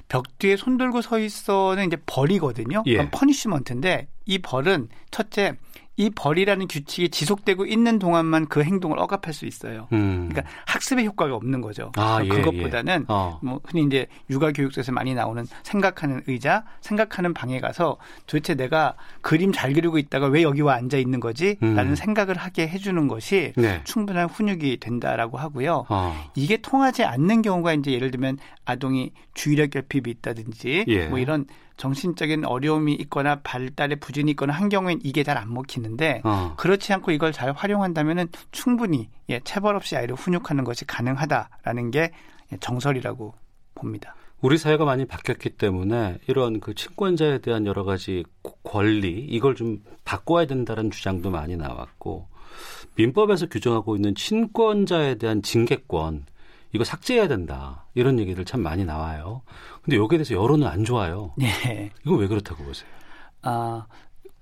Speaker 10: 벽 뒤에 손 들고 서 있어는 이제 벌이거든요.
Speaker 2: 예.
Speaker 10: 퍼니시먼트인데 이 벌은 첫째 이 벌이라는 규칙이 지속되고 있는 동안만 그 행동을 억압할 수 있어요.
Speaker 2: 음.
Speaker 10: 그러니까 학습의 효과가 없는 거죠.
Speaker 2: 아, 예,
Speaker 10: 그것보다는
Speaker 2: 예. 어.
Speaker 10: 뭐 흔히 이제 육아 교육서에서 많이 나오는 생각하는 의자, 생각하는 방에 가서 도대체 내가 그림 잘 그리고 있다가 왜 여기 와 앉아 있는 거지?라는
Speaker 2: 음.
Speaker 10: 생각을 하게 해주는 것이
Speaker 2: 네.
Speaker 10: 충분한 훈육이 된다라고 하고요.
Speaker 2: 어.
Speaker 10: 이게 통하지 않는 경우가 이제 예를 들면 아동이 주의력 결핍이 있다든지
Speaker 2: 예.
Speaker 10: 뭐 이런 정신적인 어려움이 있거나 발달에 부진이 있거나 한 경우엔 이게 잘 안 먹히는데
Speaker 2: 어.
Speaker 10: 그렇지 않고 이걸 잘 활용한다면은 충분히 예, 체벌 없이 아이를 훈육하는 것이 가능하다라는 게 예, 정설이라고 봅니다.
Speaker 2: 우리 사회가 많이 바뀌었기 때문에 이런 그 친권자에 대한 여러 가지 권리 이걸 좀 바꿔야 된다는 주장도 많이 나왔고 민법에서 규정하고 있는 친권자에 대한 징계권 이거 삭제해야 된다 이런 얘기들 참 많이 나와요. 근데 여기에 대해서 여론은 안 좋아요.
Speaker 10: 네.
Speaker 2: 이건 왜 그렇다고 보세요?
Speaker 10: 아,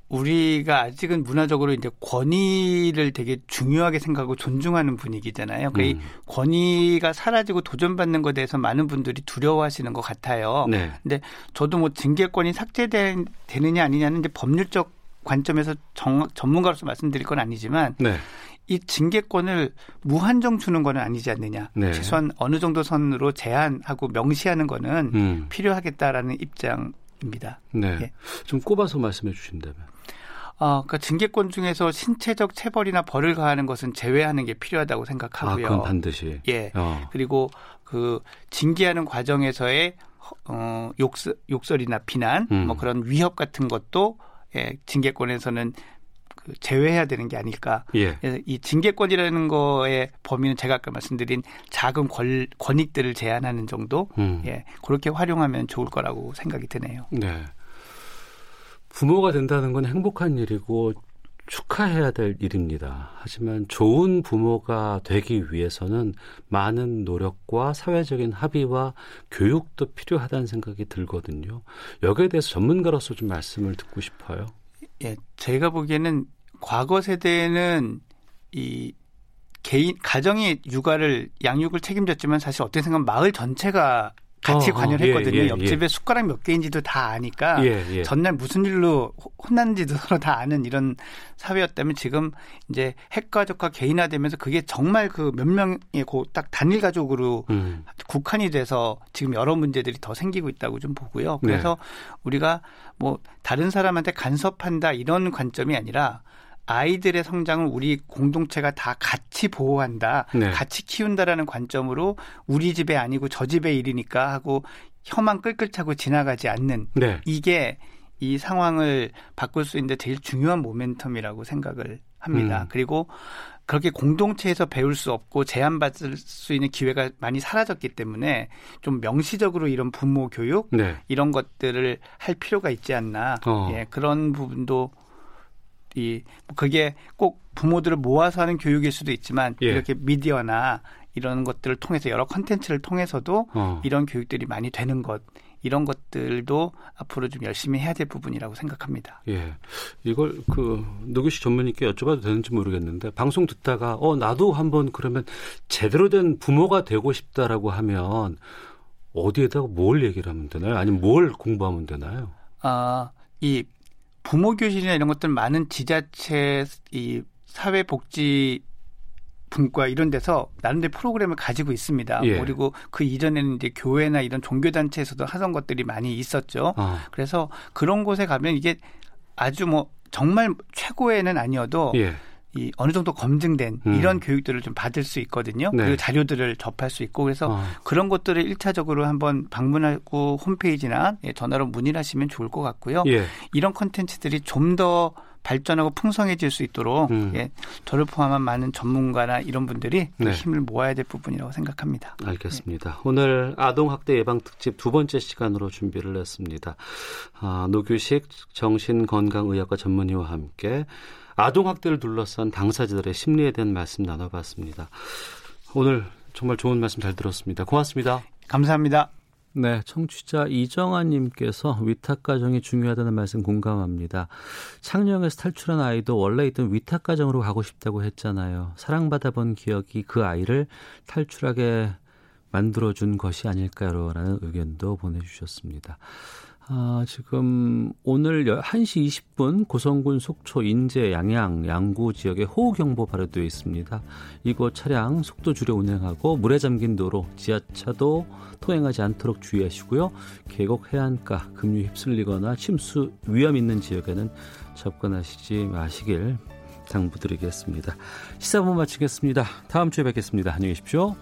Speaker 10: 우리가 아직은 문화적으로 이제 권위를 되게 중요하게 생각하고 존중하는 분위기잖아요. 그
Speaker 2: 음.
Speaker 10: 권위가 사라지고 도전받는 것에 대해서 많은 분들이 두려워하시는 것 같아요.
Speaker 2: 네.
Speaker 10: 근데 저도 뭐 징계권이 삭제되느냐 아니냐는 이제 법률적 관점에서 정, 전문가로서 말씀드릴 건 아니지만
Speaker 2: 네.
Speaker 10: 이 징계권을 무한정 주는 건 아니지 않느냐.
Speaker 2: 네.
Speaker 10: 최소한 어느 정도 선으로 제한하고 명시하는 거는
Speaker 2: 음.
Speaker 10: 필요하겠다라는 입장입니다.
Speaker 2: 네.
Speaker 10: 예.
Speaker 2: 좀 꼽아서 말씀해 주신다면.
Speaker 10: 어, 그러니까 징계권 중에서 신체적 체벌이나 벌을 가하는 것은 제외하는 게 필요하다고
Speaker 2: 아,
Speaker 10: 생각하고요.
Speaker 2: 그건 반드시.
Speaker 10: 예.
Speaker 2: 어.
Speaker 10: 그리고 그 징계하는 과정에서의 어, 욕설, 욕설이나 비난,
Speaker 2: 음.
Speaker 10: 뭐 그런 위협 같은 것도 예, 징계권에서는 그 제외해야 되는 게 아닐까.
Speaker 2: 예.
Speaker 10: 그래서 이 징계권이라는 거의 범위는 제가 아까 말씀드린 작은 권, 권익들을 제한하는 정도,
Speaker 2: 음.
Speaker 10: 예, 그렇게 활용하면 좋을 거라고 생각이 드네요.
Speaker 2: 네. 부모가 된다는 건 행복한 일이고 축하해야 될 일입니다. 하지만 좋은 부모가 되기 위해서는 많은 노력과 사회적인 합의와 교육도 필요하다는 생각이 들거든요. 여기에 대해서 전문가로서 좀 말씀을 듣고 싶어요.
Speaker 10: 예, 제가 보기에는 과거 세대는 이 개인 가정이 육아를 양육을 책임졌지만 사실 어떻게 생각하면 마을 전체가 같이
Speaker 2: 어, 어,
Speaker 10: 관여를
Speaker 2: 예,
Speaker 10: 했거든요.
Speaker 2: 예,
Speaker 10: 옆집에 숟가락 몇 개인지도 다 아니까
Speaker 2: 예, 예.
Speaker 10: 전날 무슨 일로 호- 혼났는지도 <laughs> 서로 다 아는 이런 사회였다면 지금 이제 핵가족과 개인화되면서 그게 정말 그 몇 명의 그딱 단일 가족으로
Speaker 2: 음.
Speaker 10: 국한이 돼서 지금 여러 문제들이 더 생기고 있다고 좀 보고요.
Speaker 2: 네.
Speaker 10: 그래서 우리가 뭐 다른 사람한테 간섭한다 이런 관점이 아니라 아이들의 성장을 우리 공동체가 다 같이 보호한다,
Speaker 2: 네.
Speaker 10: 같이 키운다라는 관점으로 우리 집에 아니고 저 집의 일이니까 하고 혀만 끌끌 차고 지나가지 않는
Speaker 2: 네.
Speaker 10: 이게 이 상황을 바꿀 수 있는데 제일 중요한 모멘텀이라고 생각을 합니다.
Speaker 2: 음.
Speaker 10: 그리고 그렇게 공동체에서 배울 수 없고 제한받을 수 있는 기회가 많이 사라졌기 때문에 좀 명시적으로 이런 부모 교육
Speaker 2: 네.
Speaker 10: 이런 것들을 할 필요가 있지 않나.
Speaker 2: 어.
Speaker 10: 예, 그런 부분도 이 그게 꼭 부모들을 모아서 하는 교육일 수도 있지만
Speaker 2: 예.
Speaker 10: 이렇게 미디어나 이런 것들을 통해서 여러 컨텐츠를 통해서도
Speaker 2: 어.
Speaker 10: 이런 교육들이 많이 되는 것 이런 것들도 앞으로 좀 열심히 해야 될 부분이라고 생각합니다.
Speaker 2: 예. 이걸 그 노규식 전문의께 여쭤봐도 되는지 모르겠는데 방송 듣다가 어 나도 한번 그러면 제대로 된 부모가 되고 싶다라고 하면 어디에다가 뭘 얘기를 하면 되나요? 아니면 뭘 공부하면 되나요?
Speaker 10: 아, 이 부모 교실이나 이런 것들 많은 지자체 이 사회복지 분과 이런 데서 나름대로 프로그램을 가지고 있습니다.
Speaker 2: 예.
Speaker 10: 그리고 그 이전에는 이제 교회나 이런 종교 단체에서도 하던 것들이 많이 있었죠.
Speaker 2: 아.
Speaker 10: 그래서 그런 곳에 가면 이게 아주 뭐 정말 최고에는 아니어도
Speaker 2: 예.
Speaker 10: 이 어느 정도 검증된
Speaker 2: 음.
Speaker 10: 이런 교육들을 좀 받을 수 있거든요.
Speaker 2: 네.
Speaker 10: 그리고 자료들을 접할 수 있고 그래서
Speaker 2: 아.
Speaker 10: 그런 것들을 일차적으로 한번 방문하고 홈페이지나 예, 전화로 문의를 하시면 좋을 것 같고요.
Speaker 2: 예.
Speaker 10: 이런 컨텐츠들이 좀 더 발전하고 풍성해질 수 있도록
Speaker 2: 음.
Speaker 10: 예, 저를 포함한 많은 전문가나 이런 분들이 또
Speaker 2: 네.
Speaker 10: 힘을 모아야 될 부분이라고 생각합니다.
Speaker 2: 알겠습니다. 오늘 아동학대 예방 특집 두 번째 시간으로 준비를 했습니다. 아, 노규식 정신건강의학과 전문의와 함께 아동학대를 둘러싼 당사자들의 심리에 대한 말씀 나눠봤습니다. 오늘 정말 좋은 말씀 잘 들었습니다. 고맙습니다.
Speaker 10: 감사합니다.
Speaker 2: 네, 청취자 이정아님께서 위탁 가정이 중요하다는 말씀 공감합니다. 창녕에서 탈출한 아이도 원래 있던 위탁 가정으로 가고 싶다고 했잖아요. 사랑받아 본 기억이 그 아이를 탈출하게 만들어준 것이 아닐까요라는 의견도 보내주셨습니다. 아, 지금 오늘 1시 20분 고성군 속초 인제 양양 양구 지역에 호우경보 발효되어 있습니다. 이곳 차량 속도 줄여 운행하고 물에 잠긴 도로 지하차도 통행하지 않도록 주의하시고요. 계곡 해안가 급류 휩쓸리거나 침수 위험 있는 지역에는 접근하시지 마시길 당부드리겠습니다. 시사본 마치겠습니다. 다음 주에 뵙겠습니다. 안녕히 계십시오.